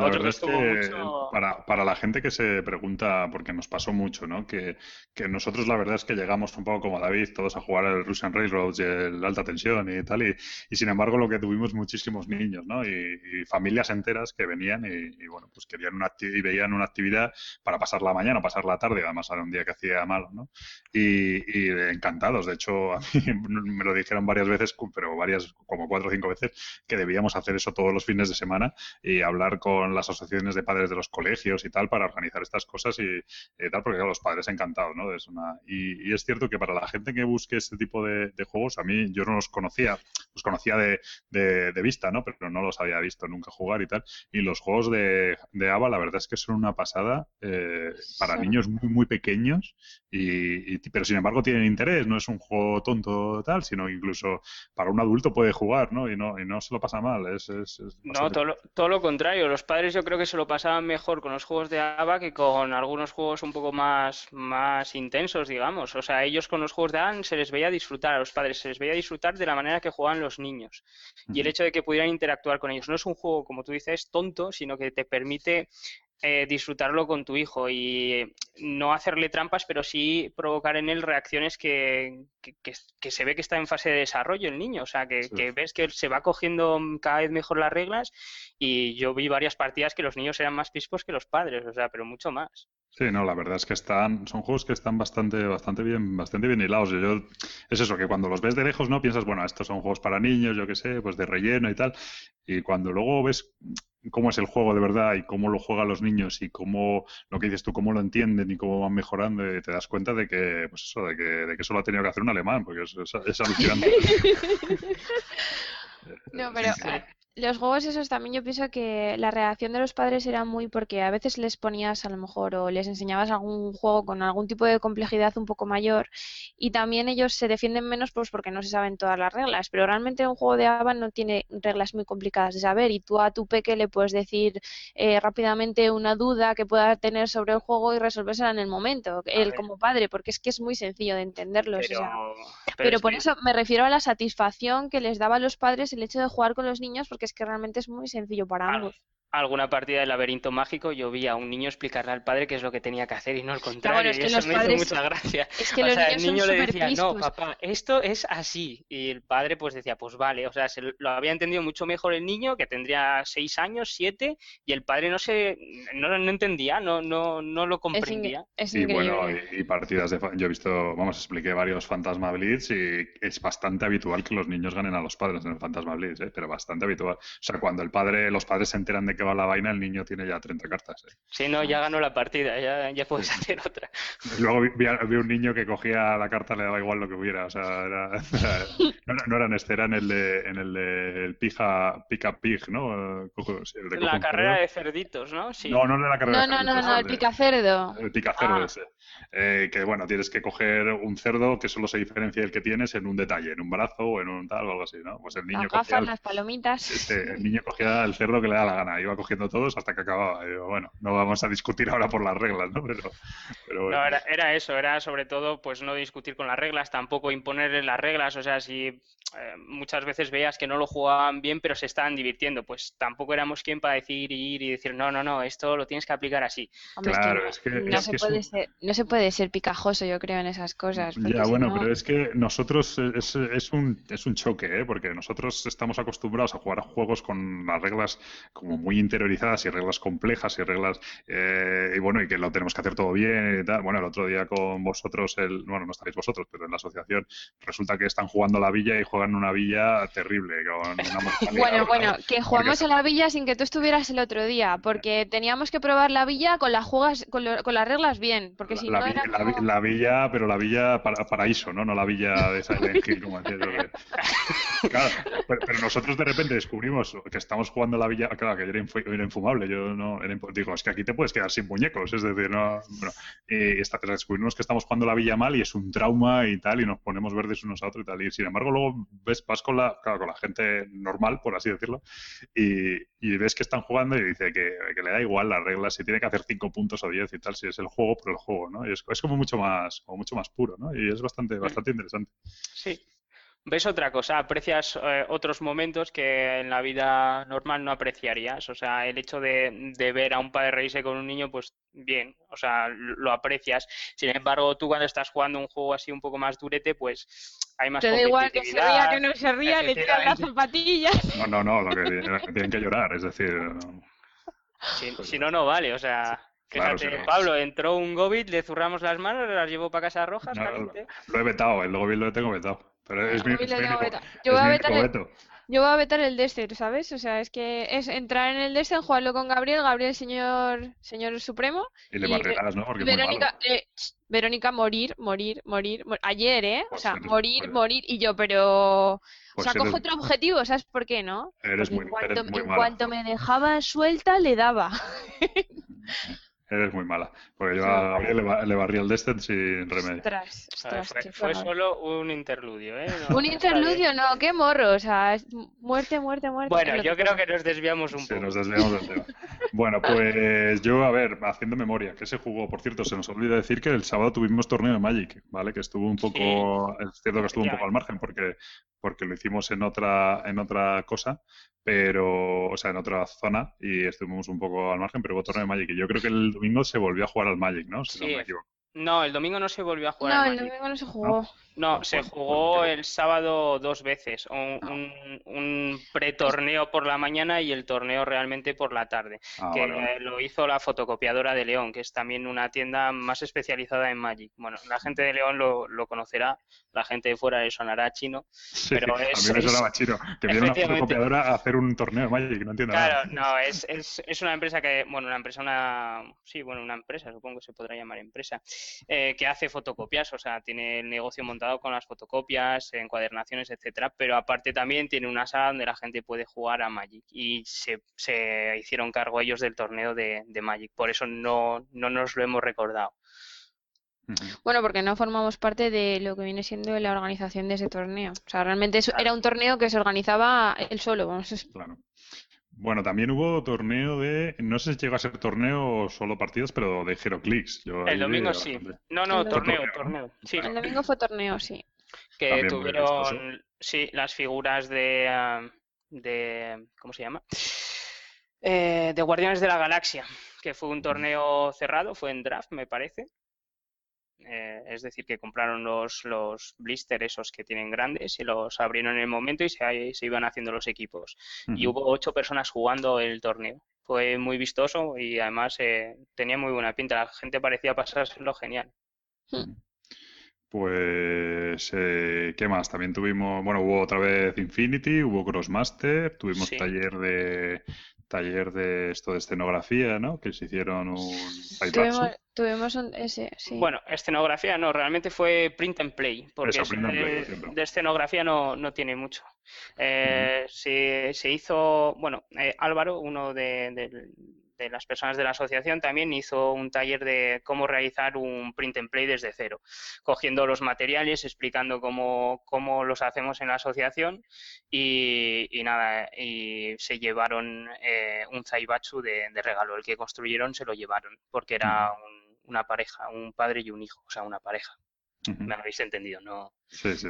La Otro verdad es que mucho- para, para la gente que se pregunta, porque nos pasó mucho, ¿no? Que, que nosotros la verdad es que llegamos un poco como David, todos a jugar el Russian Railroads y el Alta Tensión y tal, y, y sin embargo lo que tuvimos muchísimos niños, ¿no? Y, y familias enteras que venían y, y, bueno, pues querían una y veían una actividad para pasar la mañana, pasar la tarde, además era un día que hacía malo, ¿no? Y, y encantados, de hecho a mí me lo dijeron varias veces, pero varias, como cuatro o cinco veces, que debíamos hacer eso todos los fines de semana y hablar con con las asociaciones de padres de los colegios y tal para organizar estas cosas y, y tal, porque claro, los padres encantados, ¿no? Es una, y, y es cierto que para la gente que busque este tipo de, de juegos, a mí yo no los conocía, los conocía de, de, de vista, ¿no? Pero no los había visto nunca jugar y tal. Y los juegos de, de ABA, la verdad es que son una pasada eh, para Sí. niños muy, muy pequeños, y, y- pero sin embargo tienen interés, no es un juego tonto tal, sino incluso para un adulto puede jugar, ¿no? Y no, y no se lo pasa mal, es, es, es No, todo lo, todo lo contrario. Los padres yo creo que se lo pasaban mejor con los juegos de ABA que con algunos juegos un poco más, más intensos, digamos. O sea, ellos con los juegos de ABA se les veía disfrutar, a los padres se les veía disfrutar de la manera que juegan los niños. Y el hecho de que pudieran interactuar con ellos. No es un juego, como tú dices, tonto, sino que te permite eh, disfrutarlo con tu hijo y no hacerle trampas, pero sí provocar en él reacciones que, que, que- que se ve que está en fase de desarrollo el niño. O sea, Sí. que ves que se va cogiendo cada vez mejor las reglas y yo vi varias partidas que los niños eran más pispos que los padres, o sea, pero mucho más. Sí, no, la verdad es que están, son juegos que están bastante, bastante bien, bastante bien hilados. Yo, yo- es eso, que cuando los ves de lejos, ¿no? Piensas, bueno, estos son juegos para niños, yo qué sé, pues de relleno y tal. Y cuando luego ves cómo es el juego de verdad y cómo lo juegan los niños y cómo, lo que dices tú, cómo lo entienden y cómo van mejorando, y te das cuenta de que, pues eso, de que, de que eso lo ha tenido que hacer un alemán, porque es, es, es alucinante. No, pero eh, los juegos esos también yo pienso que la reacción de los padres era muy porque a veces les ponías a lo mejor o les enseñabas algún juego con algún tipo de complejidad un poco mayor y también ellos se defienden menos pues porque no se saben todas las reglas, pero realmente un juego de ABA no tiene reglas muy complicadas de saber y tú a tu peque le puedes decir eh, rápidamente una duda que pueda tener sobre el juego y resolvérsela en el momento, él ver. como padre, porque es que es muy sencillo de entenderlos. o Pero, sea, pero por que- eso me refiero a la satisfacción que les daba a los padres el hecho de jugar con los niños, porque es que realmente es muy sencillo para ambos. Alguna partida de laberinto mágico yo vi a un niño explicarle al padre qué es lo que tenía que hacer y no al contrario, bueno, es y eso los me hizo mucha gracia. Es que O los sea, niños el niño son le decía, no, papá, esto es así. Y el padre pues decía, pues vale. O sea, se lo había entendido mucho mejor el niño, que tendría seis años, siete, y el padre no se, no, no entendía, no, no, no lo comprendía. es Y bueno, y, y partidas de... Yo he visto, vamos, expliqué varios Fantasma Blitz y es bastante habitual que los niños ganen a los padres en el Fantasma Blitz, ¿eh? pero bastante habitual. O sea, cuando el padre, los padres se enteran de que va la vaina, el niño tiene ya 30 cartas. ¿eh? Si no, ya ganó la partida, ya, ya puedes hacer otra. Y luego vi, vi un niño que cogía la carta, le daba igual lo que hubiera. O sea, era, no, era- no era en este, era en el de, en el de el pija, pica pig, ¿no? Cojo- sí, el de La carrera cerdo. de cerditos, ¿no? Sí. No, no era la carrera No, de no, no, cerditos, no, el el de- picacerdo. El picacerdo Ah. ese. Eh, que bueno, tienes que coger un cerdo que solo se diferencia del que tienes en un detalle, en un brazo o en un tal o algo así, ¿no? Pues el niño Las cogía gafas, el, las palomitas. este, el niño cogía el cerdo que le da la gana, iba cogiendo todos hasta que acababa. Y digo, bueno, no vamos a discutir ahora por las reglas, ¿no? Pero, pero bueno. No, era, era eso, era sobre todo pues no discutir con las reglas, tampoco imponerles las reglas, o sea, si eh, muchas veces veías que no lo jugaban bien pero se estaban divirtiendo, pues tampoco éramos quien para decir y ir y decir, no, no, no, esto lo tienes que aplicar así. Hombre, es que Claro, no, es que- no es se que puede un- ser, no se puede ser picajoso, yo creo, en esas cosas. Ya, si bueno, no- pero es que nosotros eh, es, es un, es un choque, ¿eh? Porque nosotros estamos acostumbrados a jugar a juegos con las reglas como muy interiorizadas y reglas complejas y reglas, eh, y bueno, y que lo tenemos que hacer todo bien y tal. Bueno, el otro día con vosotros, el, bueno, no estaréis vosotros, pero en la asociación resulta que están jugando a la villa y juegan una villa terrible, con una Bueno, bueno, que jugamos Porque- a la villa sin que tú estuvieras el otro día, porque teníamos que probar la villa con las jugas, con, lo- con las reglas bien, porque La, si la no vi- era la vi- como- la villa, pero la villa para, paraíso, ¿no? No la villa de Silent Hill, como decía yo. que- Claro, pero, pero nosotros de repente descubrimos que estamos jugando la villa, claro, que era, infu- era infumable, yo no, era digo, es que aquí te puedes quedar sin muñecos, es decir, no, bueno, y esta- descubrimos que estamos jugando la villa mal y es un trauma y tal, y nos ponemos verdes unos a otros y tal, y sin embargo luego ves, vas con la, claro, con la gente normal, por así decirlo, y, y ves que están jugando y dice que, que le da igual las reglas, si tiene que hacer 5 puntos o 10 y tal, si es el juego por el juego, ¿no? Y es, es como mucho más, como mucho más puro, ¿no? Y es bastante, bastante interesante. Sí. ¿Ves otra cosa? Aprecias eh, otros momentos que en la vida normal no apreciarías. O sea, el hecho de, de ver a un padre reírse con un niño, pues bien, o sea, lo aprecias. Sin embargo, tú cuando estás jugando un juego así un poco más durete, pues hay más Te da igual que se ría, que no se ría, le tiran las zapatillas. No, no, no, lo que tienen que llorar, es decir, Si, si no, no vale. O sea, Claro, fíjate, no. Pablo, entró un Gobit, le zurramos las manos, las llevó para casa rojas, No, lo he vetado, el Gobil lo tengo vetado. Pero es mi, Gobil es lo mi tengo único, vetado. Yo voy a vetar el-. Yo voy a vetar el Destiny, ¿sabes? O sea, es que es entrar en el Destiny, jugarlo con Gabriel, Gabriel señor, señor supremo, Y le barrerás, ¿no? Porque es muy malo. Verónica, eh, Verónica morir, morir, morir, mor- ayer, ¿eh? O Pues sea, morir, pues- morir, y yo, pero... O Pues sea, cojo eres- otro objetivo, ¿sabes por qué, no? Eres Porque muy, en cuanto, eres muy en cuanto me dejaba suelta, le daba. Eres muy mala. Porque yo Sí. a Gabriel le, le barrí el Destin sin remedio. Ostras, ver, ostras, fue, fue solo un interludio, ¿eh? No, Un interludio, no, qué morro, o sea, es muerte, muerte, muerte. Bueno, yo creo que nos desviamos un Se poco. nos desviamos del tema. Bueno, pues yo, a ver, haciendo memoria, ¿qué se jugó? Por cierto, se nos olvida decir que el sábado tuvimos torneo de Magic, ¿vale? Que estuvo un poco, es cierto que estuvo un poco al margen porque, porque lo hicimos en otra, en otra cosa, pero, o sea, en otra zona y estuvimos un poco al margen, pero hubo torneo de Magic y yo creo que el domingo se volvió a jugar al Magic, ¿no? Si no me equivoco. No, el domingo no se volvió a jugar No, al el Magic. domingo no se jugó. No, se Pues- jugó pues- el sábado dos veces, un, un, un pretorneo por la mañana y el torneo realmente por la tarde, Ah, que vale, lo hizo la fotocopiadora de León, que es también una tienda más especializada en Magic. Bueno, la gente de León lo, lo conocerá, la gente de fuera le sonará chino. Sí, pero a es- mí me sonaba chino. Que viene una fotocopiadora a hacer un torneo de Magic, no entiendo nada. Claro, no, es, es, es una empresa que, bueno, una empresa, una, sí, bueno, una empresa, supongo que se podrá llamar empresa, eh, que hace fotocopias, o sea, tiene el negocio montado con las fotocopias, encuadernaciones, etcétera, pero aparte también tiene una sala donde la gente puede jugar a Magic y se, se hicieron cargo ellos del torneo de, de Magic, por eso no, no nos lo hemos recordado. Bueno, porque no formamos parte de lo que viene siendo la organización de ese torneo. O sea, realmente eso era un torneo que se organizaba él solo. Vamos, es- Claro. Bueno, también hubo torneo de, no sé si llegó a ser torneo o solo partidas, pero de Heroclix. El domingo sí. No, no, torneo, torneo. Sí, El domingo fue torneo, sí. que También tuvieron, sí, las figuras de, de, ¿cómo se llama? Eh, de Guardianes de la Galaxia, que fue un torneo cerrado, fue en draft, me parece. Eh, es decir, que compraron los, los blister esos que tienen grandes y los abrieron en el momento y se, se iban haciendo los equipos. Y hubo ocho personas jugando el torneo. Fue muy vistoso y además eh, tenía muy buena pinta. La gente parecía pasárselo genial. Pues, eh, ¿qué más? También tuvimos, bueno, hubo otra vez Infinity, hubo Crossmaster, tuvimos Sí. taller de taller de esto de escenografía, ¿no? Que se hicieron un. Tuvimos, tuvimos un ese, sí. Bueno, escenografía no, realmente fue print and play, porque Eso, es- print and play, de, escenografía no, no tiene mucho. Eh, se, se hizo, bueno, eh, Álvaro, uno de, de- de las personas de la asociación, también hizo un taller de cómo realizar un print and play desde cero, cogiendo los materiales, explicando cómo, cómo los hacemos en la asociación y, y nada, y se llevaron eh, un Zaibatsu de, de regalo, el que construyeron se lo llevaron, porque era un- una pareja, un padre y un hijo, o sea, una pareja. Me habéis entendido, no, Sí, sí.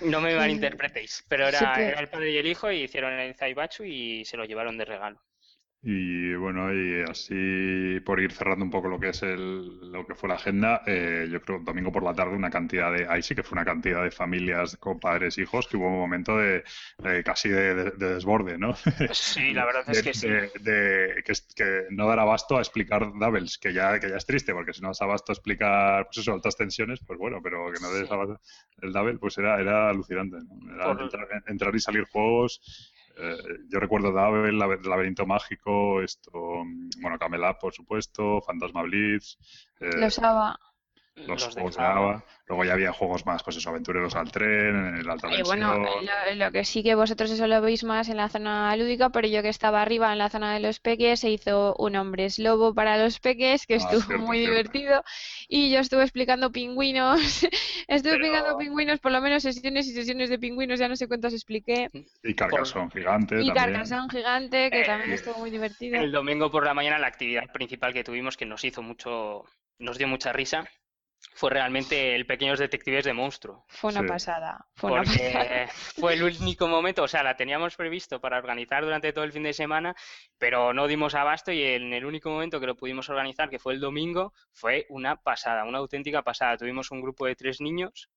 no me malinterpretéis, pero Sí, era, pero- era el padre y el hijo y hicieron el Zaibatsu y se lo llevaron de regalo. Y bueno, y así por ir cerrando un poco lo que es el, lo que fue la agenda, eh, yo creo domingo por la tarde una cantidad de, ahí sí que fue una cantidad de familias con padres e hijos que hubo un momento de, de casi de, de- de desborde, ¿no? Sí, la verdad es que sí. que, no dar abasto a explicar doubles, que ya, que ya es triste, porque si no das abasto a explicar, pues eso, altas tensiones, pues bueno, pero que no des Sí. abasto el double, pues era, era alucinante, ¿no? Era Por- entrar, entrar y salir juegos. Eh, yo recuerdo Labe- Laberinto Mágico, esto, mm, bueno, Camelot, por supuesto, Fantasma Blitz, eh. Los Los juegos de Java. Ava. Luego ya había juegos más, pues eso, Aventureros al Tren, en el Alta Y bueno, Tensión. lo, lo que sí que vosotros eso lo veis más en la zona lúdica, pero yo que estaba arriba en la zona de los peques, se hizo un hombres lobo para los peques, que Ah, estuvo cierto, muy cierto. divertido, y yo estuve explicando pingüinos, estuve Pero- explicando pingüinos, por lo menos sesiones y sesiones de pingüinos, ya no sé cuántas expliqué, Y Carcassonne Gigante y también. Carcassonne gigante, que Eh, también estuvo muy divertido. El domingo por la mañana la actividad principal que tuvimos que nos hizo mucho, nos dio mucha risa, fue realmente el Pequeños Detectives de Monstruo. Fue una sí. pasada, fue una pasada. Porque fue el único momento, o sea, la teníamos previsto para organizar durante todo el fin de semana, pero no dimos abasto y en el único momento que lo pudimos organizar, que fue el domingo, fue una pasada, una auténtica pasada. Tuvimos un grupo de tres niños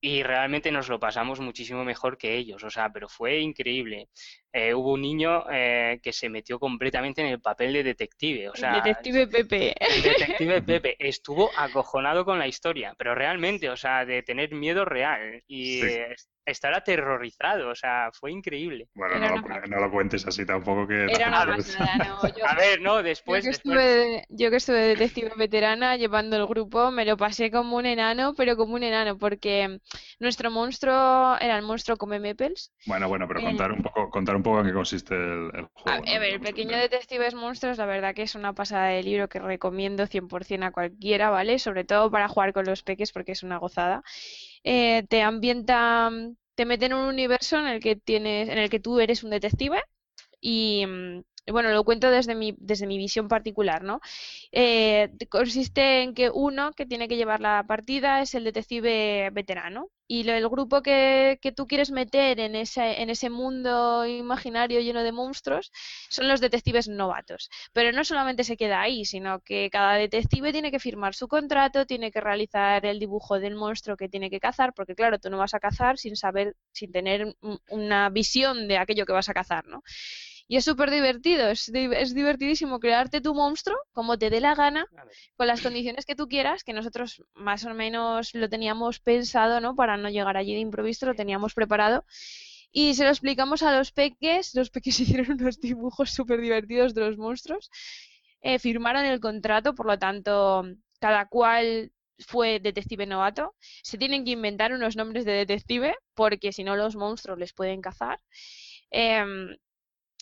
y realmente nos lo pasamos muchísimo mejor que ellos, o sea, pero fue increíble. Eh, hubo un niño eh, que se metió completamente en el papel de detective, o sea, detective Pepe. el detective Pepe estuvo acojonado con la historia, pero realmente, o sea, de tener miedo real y Sí. eh, estar aterrorizado, o sea, fue increíble. Bueno, no lo, una- no lo cuentes así tampoco que... Era una pasada, ¿no? Yo, A ver, no, yo después, que después estuve, yo que estuve de detective veterana llevando el grupo, me lo pasé como un enano, pero como un enano, porque nuestro monstruo era el monstruo come Maples. Bueno, bueno, pero Eh, contar un poco, contar un poco en qué consiste el, el A, juego. a ¿no? ver, el pequeño detectives monstruos, la verdad que es una pasada de libro que recomiendo 100% a cualquiera, ¿vale? Sobre todo para jugar con los peques porque es una gozada. Eh, te ambienta, te mete en un universo en el que tienes, en el que tú eres un detective y, mm, y bueno, lo cuento desde mi, desde mi visión particular, ¿no? Eh, consiste en que uno que tiene que llevar la partida es el detective veterano y el grupo que, que tú quieres meter en ese, en ese mundo imaginario lleno de monstruos son los detectives novatos. Pero no solamente se queda ahí, sino que cada detective tiene que firmar su contrato, tiene que realizar el dibujo del monstruo que tiene que cazar, porque claro, tú no vas a cazar sin saber, sin tener un- una visión de aquello que vas a cazar, ¿no? Y es súper divertido, es, es divertidísimo crearte tu monstruo como te dé la gana, con las condiciones que tú quieras, que nosotros más o menos lo teníamos pensado, ¿no? Para no llegar allí de improviso, lo teníamos preparado. Y se lo explicamos a los peques, los peques hicieron unos dibujos súper divertidos de los monstruos, eh, firmaron el contrato, por lo tanto, cada cual fue detective novato. Se tienen que inventar unos nombres de detective, porque si no los monstruos les pueden cazar. Em,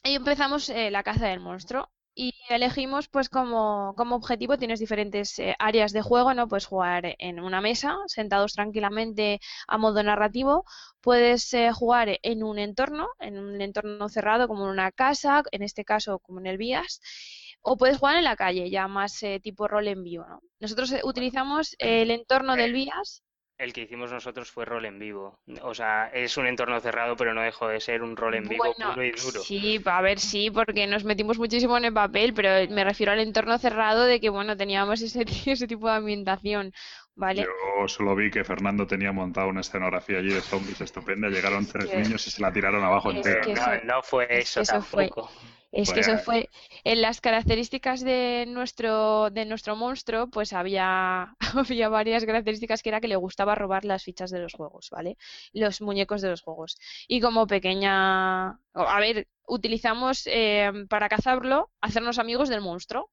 y empezamos eh, la caza del monstruo. Y elegimos, pues, como, como objetivo, tienes diferentes eh, áreas de juego, ¿no? Puedes jugar en una mesa, sentados tranquilamente a modo narrativo. Puedes eh, jugar en un entorno, en un entorno cerrado, como en una casa, en este caso, como en el vías. O puedes jugar en la calle, ya más tipo rol en vivo, ¿no? Nosotros utilizamos el entorno del vías. El que hicimos nosotros fue rol en vivo. O sea, es un entorno cerrado, pero no dejó de ser un rol en vivo Bueno, puro y duro. sí, a ver, sí, porque nos metimos muchísimo en el papel, pero me refiero al entorno cerrado de que, bueno, teníamos ese, ese tipo de ambientación, ¿vale? Yo solo vi que Fernando tenía montado una escenografía allí de zombies estupenda. Llegaron tres niños y se la tiraron abajo entera. No, fue es eso que eso fue- Es que eso Pues- fue en las características de nuestro de nuestro monstruo, pues había había varias características que era que le gustaba robar las fichas de los juegos, ¿vale? Los muñecos de los juegos. Y como pequeña, a ver, utilizamos eh, para cazarlo, hacernos amigos del monstruo.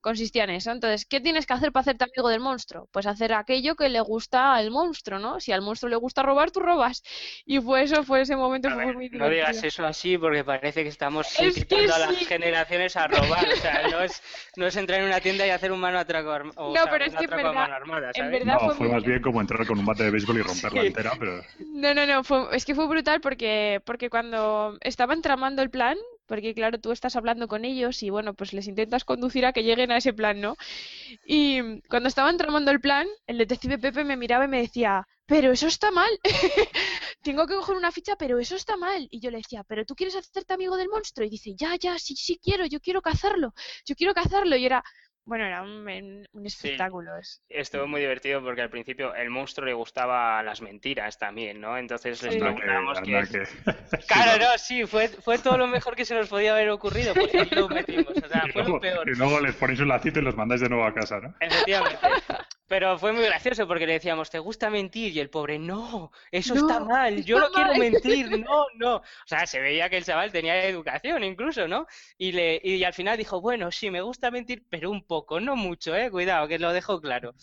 Consistía en eso. Entonces, ¿qué tienes que hacer para hacerte amigo del monstruo? Pues hacer aquello que le gusta al monstruo, ¿no? Si al monstruo le gusta robar, tú robas. Y fue eso, fue ese momento, A fue ver, muy no digas divertido. eso así porque parece que estamos Es que incitando a las sí. generaciones a robar. O sea, no es, no es entrar en una tienda y hacer un mano atraco o, No, sea, pero es que en verdad- mano armada, en verdad No, fue más bien como entrar con un bate de béisbol y romperla Sí. entera, pero No, no, no, fue, es que fue brutal porque, porque cuando estaban tramando el plan, porque claro, tú estás hablando con ellos y bueno, pues les intentas conducir a que lleguen a ese plan, ¿no? Y cuando estaban tramando el plan, el detective Pepe me miraba y me decía, pero eso está mal. Tengo que coger una ficha, pero eso está mal. Y yo le decía, pero tú quieres hacerte amigo del monstruo. Y dice, ya, ya, sí, sí quiero, yo quiero cazarlo, yo quiero cazarlo. Y era, bueno, era un, un- espectáculo. es- Estuvo muy divertido porque al principio el monstruo le gustaba las mentiras también, ¿no? Entonces les Sí. anda que, que... que- Claro, no, sí, fue, fue todo lo mejor que se nos podía haber ocurrido, pues ahí lo metimos, o sea, Y fue lo luego, peor. y luego les ponéis un lacito y los mandáis de nuevo a casa, ¿no? Efectivamente. Pero fue muy gracioso porque le decíamos, ¿te gusta mentir? Y el pobre, no, eso está mal, yo está no quiero mal". mentir, no, no. O sea, se veía que el chaval tenía educación incluso, ¿no? Y, le, y al final dijo, bueno, sí, me gusta mentir, pero un poco, no mucho, ¿eh? Cuidado, que lo dejo claro.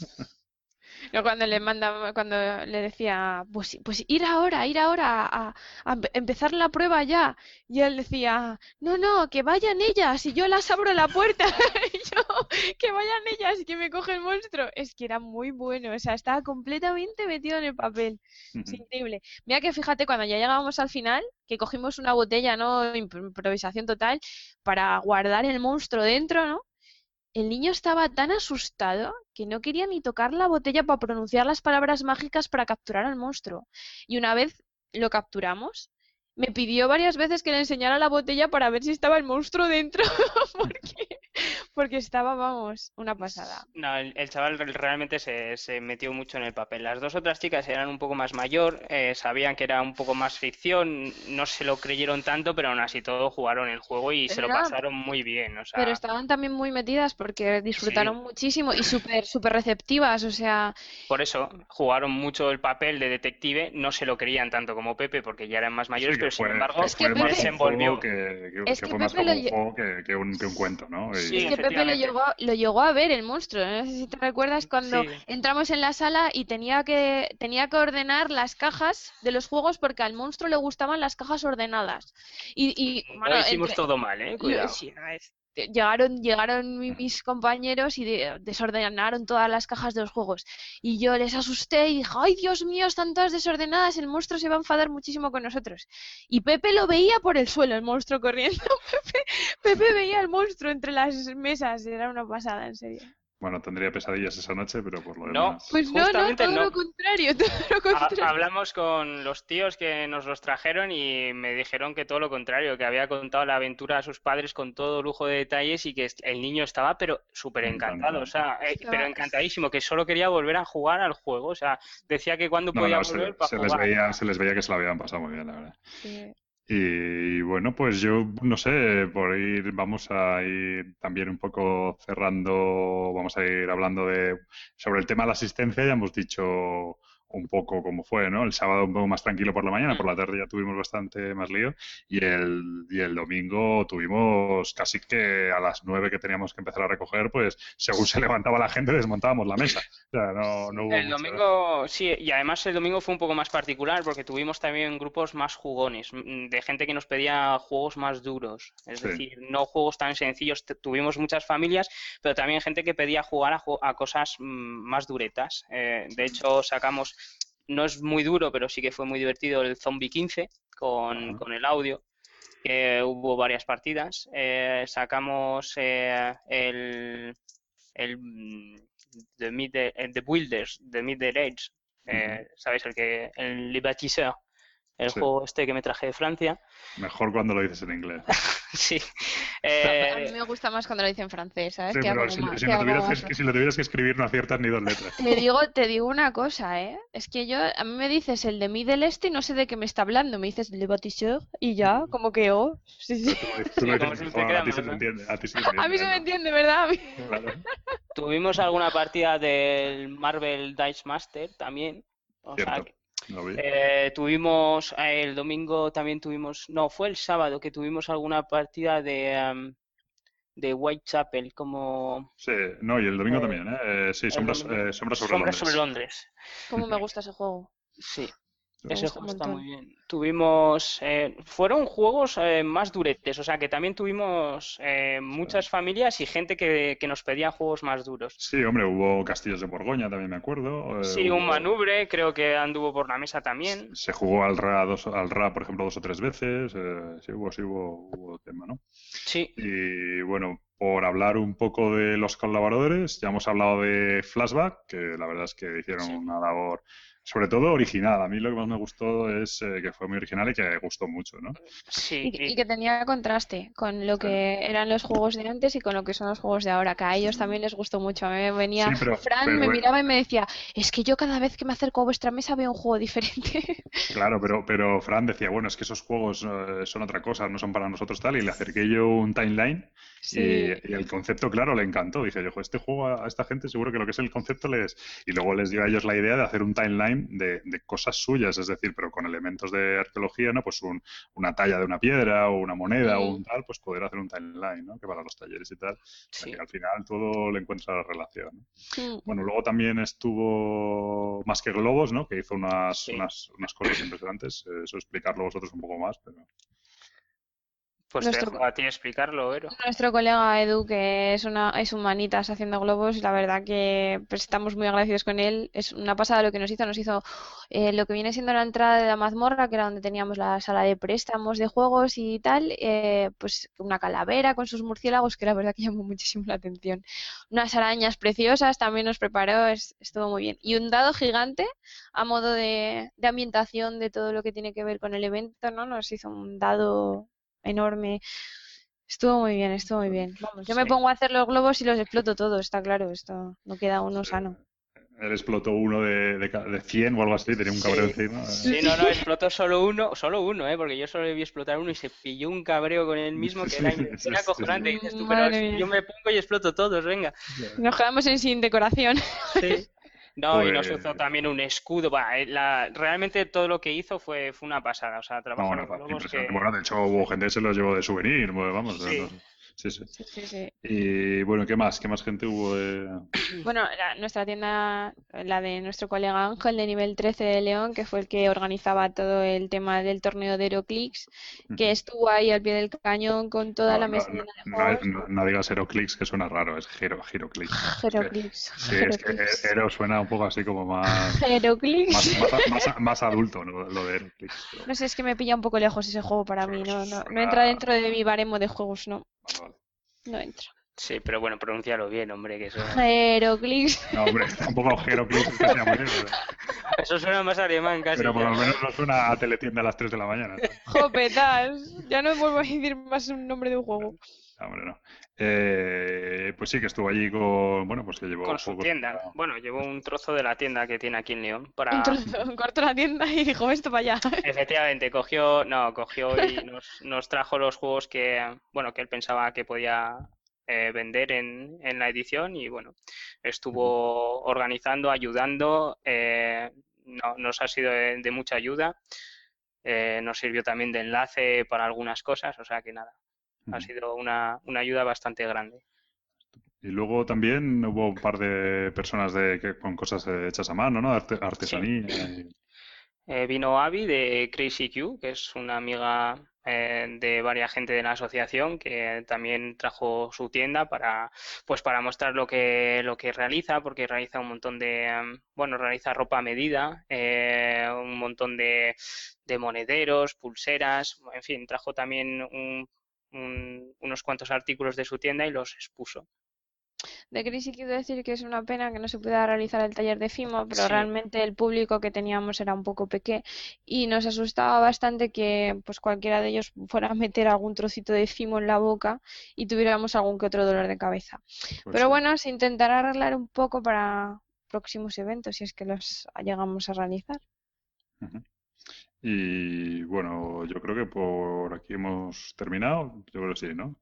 Yo cuando le manda, cuando le decía, pues, pues ir ahora, ir ahora a, a empe- empezar la prueba ya. Y él decía, no, no, que vayan ellas y yo las abro la puerta. Y yo, que vayan ellas y que me coge el monstruo. Es que era muy bueno, o sea, estaba completamente metido en el papel. Es increíble. Mira que fíjate, cuando ya llegábamos al final, que cogimos una botella, ¿no? Impro- Improvisación total, para guardar el monstruo dentro, ¿no? El niño estaba tan asustado que no quería ni tocar la botella para pronunciar las palabras mágicas para capturar al monstruo. Y una vez lo capturamos, me pidió varias veces que le enseñara la botella para ver si estaba el monstruo dentro, porque, porque estaba, vamos, una pasada. No, el, el chaval re- realmente se, se metió mucho en el papel. Las dos otras chicas eran un poco más mayor, eh, sabían que era un poco más ficción, no se lo creyeron tanto, pero aún así todo jugaron el juego y se lo pasaron muy bien. O sea, Pero estaban también muy metidas porque disfrutaron muchísimo y súper, súper receptivas, o sea, por eso jugaron mucho el papel de detective, no se lo creían tanto como Pepe porque ya eran más mayores, Sí, pero sin embargo Es que fue más Pepe- desenvolvió. que, que- Es que que fue más como lo un juego que, que un, que un cuento, ¿no? Y- Sí, Es que Pepe lo llegó, lo llegó a ver el monstruo. No sé si te recuerdas cuando Sí. entramos en la sala y tenía que, tenía que ordenar las cajas de los juegos porque al monstruo le gustaban las cajas ordenadas. Y, y bueno, hicimos entre- todo mal, ¿eh? Cuidado. sí, es- Llegaron, llegaron mi- mis compañeros y de- desordenaron todas las cajas de los juegos. Y yo les asusté y dije, ay Dios mío, están todas desordenadas, el monstruo se va a enfadar muchísimo con nosotros. Y Pepe lo veía por el suelo, el monstruo corriendo. Pepe, Pepe veía el monstruo entre las mesas, era una pasada, en serio. Bueno, tendría pesadillas esa noche, pero por lo No, demás. Pues no, no, Justamente todo no. lo contrario, todo lo Ha- contrario. Hablamos con los tíos que nos los trajeron y me dijeron que todo lo contrario, que había contado la aventura a sus padres con todo lujo de detalles y que el niño estaba pero súper encantado, o sea, eh, pero encantadísimo, que solo quería volver a jugar al juego, o sea, decía que cuando No, podía no, se, volver para se les jugar. veía, se les veía que se lo habían pasado muy bien, la verdad. Sí. Y bueno, pues yo no sé, por ir, vamos a ir también un poco cerrando, vamos a ir hablando de sobre el tema de la asistencia, ya hemos dicho un poco cómo fue, ¿no? El sábado un poco más tranquilo por la mañana, Mm. por la tarde ya tuvimos bastante más lío y el, y el domingo tuvimos casi que a las nueve que teníamos que empezar a recoger, pues según se levantaba la gente desmontábamos la mesa. O sea, no, no hubo El mucho- domingo, sí, y además el domingo fue un poco más particular porque tuvimos también grupos más jugones, mm, de gente que nos pedía juegos más duros, es Sí. decir, no juegos tan sencillos. Tuvimos muchas familias, pero también gente que pedía jugar a, ju- a cosas mm, más duretas. Eh, de hecho, sacamos, no es muy duro, pero sí que fue muy divertido el Zombie 15 con, con el audio. que hubo varias partidas. Eh, sacamos eh, el, el mm, The, Middle, eh, The Builders, The Middle Age, eh, ¿sabéis? El que el Le Bâtisseur, el Sí. juego este que me traje de Francia. Mejor cuando lo dices en inglés. sí. A mí me gusta más cuando lo dice en francés, ¿sabes? Sí, pero si, lo tuvieras que, si lo tuvieras que escribir no aciertas ni dos letras. Te digo, te digo una cosa, ¿eh? Es que yo, a mí me dices el de Middle Este y no sé de qué me está hablando. Me dices Le Bâtisseur y ya, como que oh, sí, sí. Tú dices a ti se entiende. A ti mí se me entiende, ¿verdad? Mí- tuvimos alguna partida del Marvel Dice Master también. O sea, Cierto. Eh, tuvimos eh, el domingo también tuvimos, no, fue el sábado que tuvimos alguna partida de em, de Whitechapel como Sí, no, y el domingo eh, también, ¿eh? Eh, Sí, sombras, eh, sombras sobre Sombras Londres. sobre Londres. Cómo me gusta ese juego. Sí, ese un juego está muy bien. Tuvimos, eh, fueron juegos eh, más duretes, o sea que también tuvimos eh, muchas familias y gente que, que nos pedía juegos más duros. Sí, hombre, hubo Castillos de Borgoña, también me acuerdo. Sí, un hubo- manubre, creo que anduvo por la mesa también. Se jugó al RA, dos, al RA, por ejemplo, dos o tres veces. sí, hubo, sí hubo, hubo tema, ¿no? Sí, Y bueno, por hablar un poco de los colaboradores, ya hemos hablado de Flashback, que la verdad es que hicieron Sí. una labor, sobre todo original. A mí lo que más me gustó es eh, que fue muy original y que gustó mucho, ¿no? sí. Y, y que tenía contraste con lo que eran los juegos de antes y con lo que son los juegos de ahora, que a ellos también les gustó mucho. A mí me venía Sí, pero- Fran, pero me miraba y me decía, es que yo cada vez que me acerco a vuestra mesa veo un juego diferente. Claro, pero, pero Fran decía, bueno, es que esos juegos eh, son otra cosa, no son para nosotros tal, y le acerqué yo un timeline Sí. y, y el concepto, claro, le encantó. Dije yo, "Jo, este juego a, a esta gente seguro que lo que es el concepto les... Y luego les dio a ellos la idea de hacer un timeline de, de cosas suyas, es decir, pero con elementos de arqueología, ¿no? Pues un- una talla de una piedra o una moneda o un tal, pues poder hacer un timeline, ¿no? Que para los talleres y tal. Sí. que al final todo le encuentra relación. ¿no? Mm. Bueno, luego también estuvo Más que Globos, ¿no? Que hizo unas, unas, unas cosas impresionantes. Eso explicarlo vosotros un poco más, pero... Pues te Nuestro- dejo a ti explicarlo, Ero. Nuestro colega Edu, que es una es un manitas haciendo globos, y la verdad que pues, estamos muy agradecidos con él. Es una pasada lo que nos hizo. Nos hizo eh, lo que viene siendo la entrada de la mazmorra, que era donde teníamos la sala de préstamos de juegos y tal. eh, pues una calavera con sus murciélagos, que la verdad que llamó muchísimo la atención. Unas arañas preciosas también nos preparó, es, estuvo muy bien. Y un dado gigante a modo de, de ambientación de todo lo que tiene que ver con el evento, ¿no? Nos hizo un dado enorme Estuvo muy bien, estuvo muy bien. Vamos, yo me pongo a hacer los globos y los exploto todos, está claro, esto no queda uno sano. Él explotó uno de, de, de 100 o algo así, tenía un cabreo Sí. encima. Sí, no, no, explotó solo uno, solo uno, ¿eh? Porque yo solo vi explotar uno y se pilló un cabreo con él mismo que era, Sí, sí, era sí, acojonante. sí. Dices tú, pero yo me pongo y exploto todos, venga. Nos quedamos en sin decoración. Sí. No, y nos Pues- hizo también un escudo. Bah, eh, la- realmente todo lo que hizo fue, fue una pasada. O sea, No, trabajar no, impresionante. que... Bueno, de hecho hubo gente que se los llevó de souvenir, bueno, vamos. Sí. no- sí, sí. Sí, sí, sí. Y bueno, ¿qué más? ¿Qué más gente hubo? de- Bueno, la- nuestra tienda, la de nuestro colega Ángel de nivel 13 de León, que fue el que organizaba todo el tema del torneo de Heroclix, que estuvo ahí al pie del cañón con toda No, la mesa no, de no, no- no digas Heroclix, que suena raro, es Hero, Heroclix. Heroclix, Sí, es que Heroclix. Hero suena un poco así como más, Heroclix. más, más, más- más adulto, ¿no? lo de Heroclix. pero- No sé, es que me pilla un poco lejos ese juego para mí, no, no, no entra dentro de mi baremo de juegos, no, vale, vale. no entra. Sí, pero bueno, pronúncialo bien, hombre, que eso, Heroclix. No, hombre, tampoco sea muy bien, pero, eso suena más alemán casi. pero por lo menos no suena a teletienda a las 3 de la mañana. Jopetas. Ya no vuelvo a decir más un nombre de un juego. No, hombre, no. Eh, pues sí, que estuvo allí con, bueno, pues que llevó Con su juegos tienda. Bueno, llevó un trozo de la tienda que tiene aquí en León para... Un trozo, cortó la tienda y dijo, esto para allá. Efectivamente, cogió, no, cogió y nos, nos trajo los juegos que, bueno, que él pensaba que podía eh, vender en, en la edición y bueno, estuvo organizando, ayudando, eh, no- nos ha sido de, de mucha ayuda, eh, nos sirvió también de enlace para algunas cosas, o sea que nada, ha sido una, una ayuda bastante grande. Y luego también hubo un par de personas de, que, con cosas eh, hechas a mano, ¿no? Arte- artesanía. Eh, vino Avi de Crazy Q, que es una amiga eh, de varias gente de la asociación que también trajo su tienda para, pues para mostrar lo que, lo que realiza, porque realiza un montón de, em, bueno, realiza ropa a medida, eh, un montón de, de monederos, pulseras, en fin, trajo también un- un- unos cuantos artículos de su tienda y los expuso. De Crazy quiero decir que es una pena que no se pueda realizar el taller de Fimo, pero Sí. realmente el público que teníamos era un poco pequeño y nos asustaba bastante que pues cualquiera de ellos fuera a meter algún trocito de Fimo en la boca y tuviéramos algún que otro dolor de cabeza. pues Pero sí. bueno, se intentará arreglar un poco para próximos eventos, si es que los llegamos a realizar. Y bueno, yo creo que por aquí hemos terminado. Yo creo que sí, ¿no?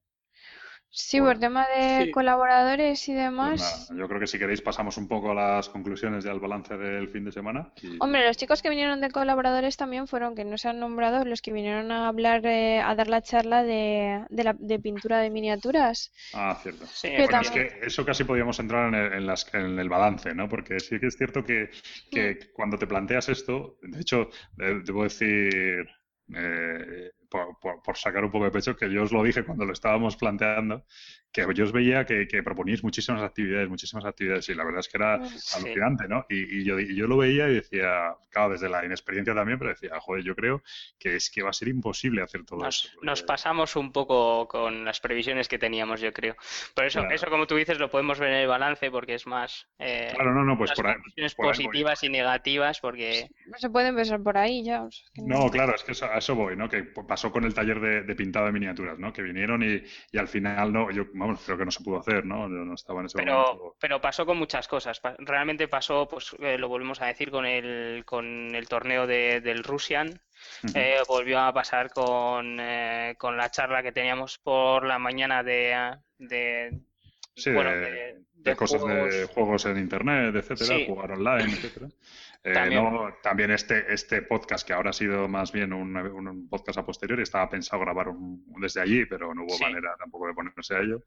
Sí, Pues- por tema de Sí. colaboradores y Pues demás. nada, yo creo que si queréis pasamos un poco a las conclusiones y al balance del fin de semana. y- Hombre, los chicos que vinieron de colaboradores también fueron, que no se han nombrado, los que vinieron a hablar, eh, a dar la charla de, de, la, de pintura de miniaturas. Ah, cierto. Sí, Bueno, es que eso casi podríamos entrar en el, en las- en el balance, ¿no? Porque sí que es cierto que, que cuando te planteas esto, de hecho, eh, debo decir, eh, por, por- por sacar un poco de pecho, que yo os lo dije cuando lo estábamos planteando, que yo os veía que, que proponíais muchísimas actividades, muchísimas actividades, y la verdad es que era Sí. alucinante, ¿no? Y, y yo, y yo lo veía y decía, claro, desde la inexperiencia también, pero decía, joder, yo creo que es que va a ser imposible hacer todo Nos, esto. nos pasamos un poco con las previsiones que teníamos, yo creo. Por eso, Claro. eso como tú dices, lo podemos ver en el balance porque es más eh, Claro, no, no, pues las por ahí. por ahí positivas y negativas, porque No se pueden besar por ahí ya. o sea, que No, claro, es que eso- a eso voy, ¿no? Que pasó con el taller de, de pintado de miniaturas, ¿no? Que vinieron y, y al final no, yo, vamos, creo que no se pudo hacer, ¿no? Yo no estaba en ese pero, momento. pero pasó con muchas cosas. Realmente pasó, pues eh, lo volvemos a decir, con el, con el torneo de- del Russian. Ujú. Eh, volvió a pasar con, eh, con la charla que teníamos por la mañana de, de, Sí, bueno, de, de- de de cosas de juegos. juegos en internet, etcétera, Sí. jugar online, etcétera. Eh, También. no, también este, este podcast, que ahora ha sido más bien un, un podcast a posteriori, estaba pensado grabar un- desde allí, pero no hubo Sí. manera tampoco de ponerse a ello.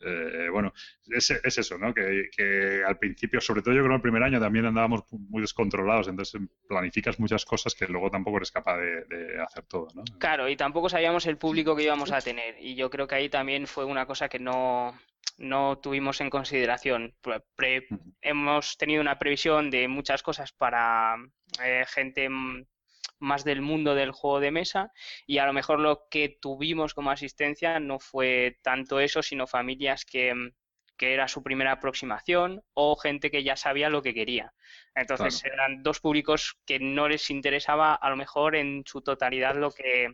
Eh, bueno, es, es eso, ¿no? Que, que al principio, sobre todo yo creo el primer año, también andábamos muy descontrolados, entonces planificas muchas cosas que luego tampoco eres capaz de, de hacer todo, ¿no? Claro, y tampoco sabíamos el público que íbamos a tener. Y yo creo que ahí también fue una cosa que no, no tuvimos en consideración. Pre- hemos tenido una previsión de muchas cosas para eh, gente mm, más del mundo del juego de mesa y a lo mejor lo que tuvimos como asistencia no fue tanto eso, sino familias que, mm, que era su primera aproximación o gente que ya sabía lo que quería. Entonces Claro. eran dos públicos que no les interesaba a lo mejor en su totalidad lo que,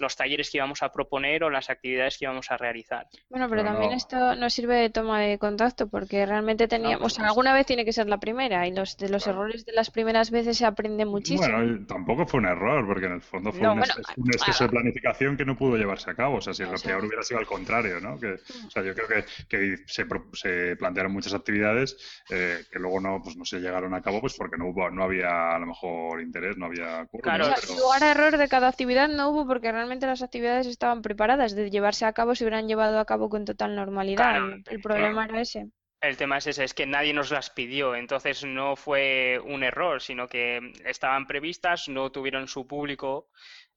los talleres que íbamos a proponer o las actividades que íbamos a realizar. Bueno, pero Pero también no- esto nos sirve de toma de contacto porque realmente teníamos, por o sea, alguna vez tiene que ser la primera y los de los Claro. errores de las primeras veces se aprende muchísimo. Bueno, tampoco fue un error, porque en el fondo fue No, un, bueno, ex- un exceso ah, de planificación que no pudo llevarse a cabo. O sea, si lo Eso. peor hubiera sido al contrario, ¿no? Que, o sea, yo creo que, que se, se plantearon muchas actividades eh, que luego no, pues no se llegaron a cabo, pues porque no hubo, no había a lo mejor interés, no había Claro, ¿no? O sea, Pero- lugar a error de cada actividad no hubo porque realmente las actividades estaban preparadas de llevarse a cabo, se hubieran llevado a cabo con total normalidad. Claro, El, el problema era ese. El tema es ese, es que nadie nos las pidió, entonces no fue un error, sino que estaban previstas, no tuvieron su público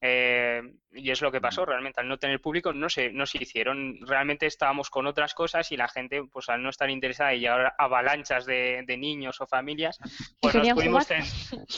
eh, y es lo que pasó realmente. Al no tener público no se, no se hicieron. Realmente estábamos con otras cosas y la gente, pues al no estar interesada y llevar avalanchas de, de niños o familias, pues nos pudimos,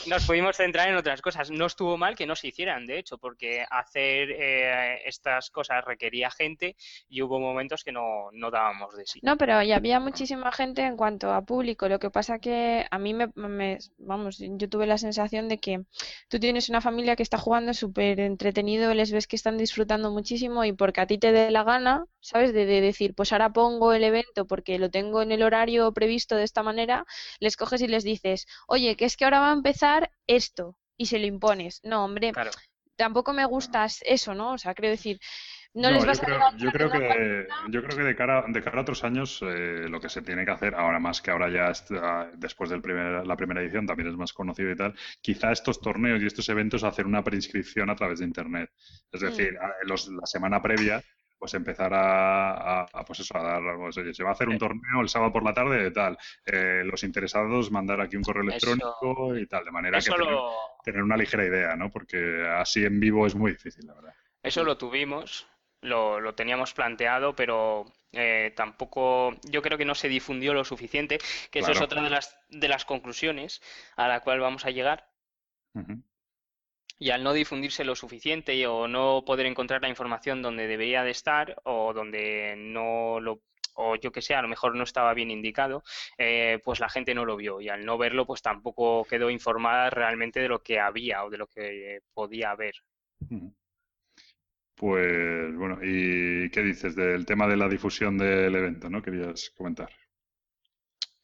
nos pudimos centrar en otras cosas. No estuvo mal que no se hicieran, de hecho, porque hacer eh, estas cosas requería gente y hubo momentos que no, no dábamos de sí. No, pero ya había muchísima gente en cuanto a público. Lo que pasa que a mí me, me- vamos, yo tuve la sensación de que tú tienes una familia que está jugando súper entretenido, les ves que están disfrutando muchísimo y porque a ti te dé la gana, ¿sabes? De, de decir, pues ahora pongo el evento porque lo tengo en el horario previsto de esta manera, les coges y les dices, oye, que es que ahora va a empezar esto y se lo impones. No, hombre, Claro. tampoco me gustas eso, ¿no? O sea, quiero decir, no No, les yo vas creo, yo creo que, partida. yo creo que de cara, de cara a otros años eh, lo que se tiene que hacer, ahora más que ahora ya está- después de la primera edición también es más conocido y tal, quizá estos torneos y estos eventos hacer una preinscripción a través de Internet. Es Mm. decir, a- los- la semana previa pues empezar a, a- a, pues eso, a dar, pues, se va a hacer un torneo el sábado por la tarde de tal, Eh, los interesados mandar aquí un correo Eso- electrónico y tal, de manera que tener, tener una ligera idea, ¿no? Porque así en vivo es muy difícil, la verdad. eso lo tuvimos, lo, lo teníamos planteado, pero eh, tampoco, yo creo que no se difundió lo suficiente, que eso es otra de las, de las conclusiones a la cual vamos a llegar. Y al no difundirse lo suficiente o no poder encontrar la información donde debería de estar o donde no lo, o yo que sé, a lo mejor no estaba bien indicado, eh, pues la gente no lo vio y al no verlo, pues tampoco quedó informada realmente de lo que había o de lo que podía haber. Pues bueno, ¿y qué dices del tema de la difusión del evento, ¿no? Querías comentar.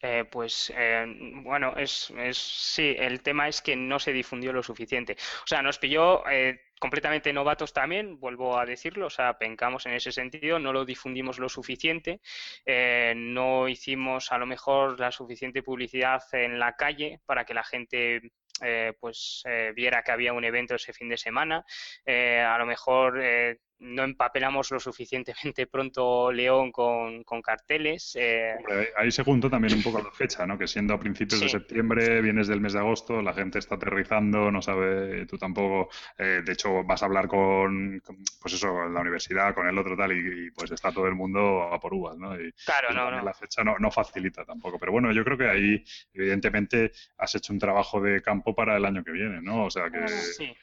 Eh, pues eh, bueno, es, es sí, el tema es que no se difundió lo suficiente. O sea, nos pilló eh, completamente novatos también, vuelvo a decirlo, o sea, pencamos en ese sentido, no lo difundimos lo suficiente, eh, no hicimos a lo mejor la suficiente publicidad en la calle para que la gente eh, pues eh, viera que había un evento ese fin de semana, eh, a lo mejor eh, no empapelamos lo suficientemente pronto León con, con carteles. eh, Hombre, ahí- se juntó también un poco la fecha, ¿no? Que siendo a principios de septiembre, vienes del mes de agosto, la gente está aterrizando, no sabe, tú tampoco, eh, de hecho vas a hablar con, con, pues eso, en la universidad, con el otro tal, y, y, pues está todo el mundo a por uvas, ¿no? Y, claro, y no, no. la fecha no, no facilita tampoco. Pero bueno, yo creo que ahí, evidentemente, has hecho un trabajo de campo para el año que viene, ¿no? O sea que, Sí.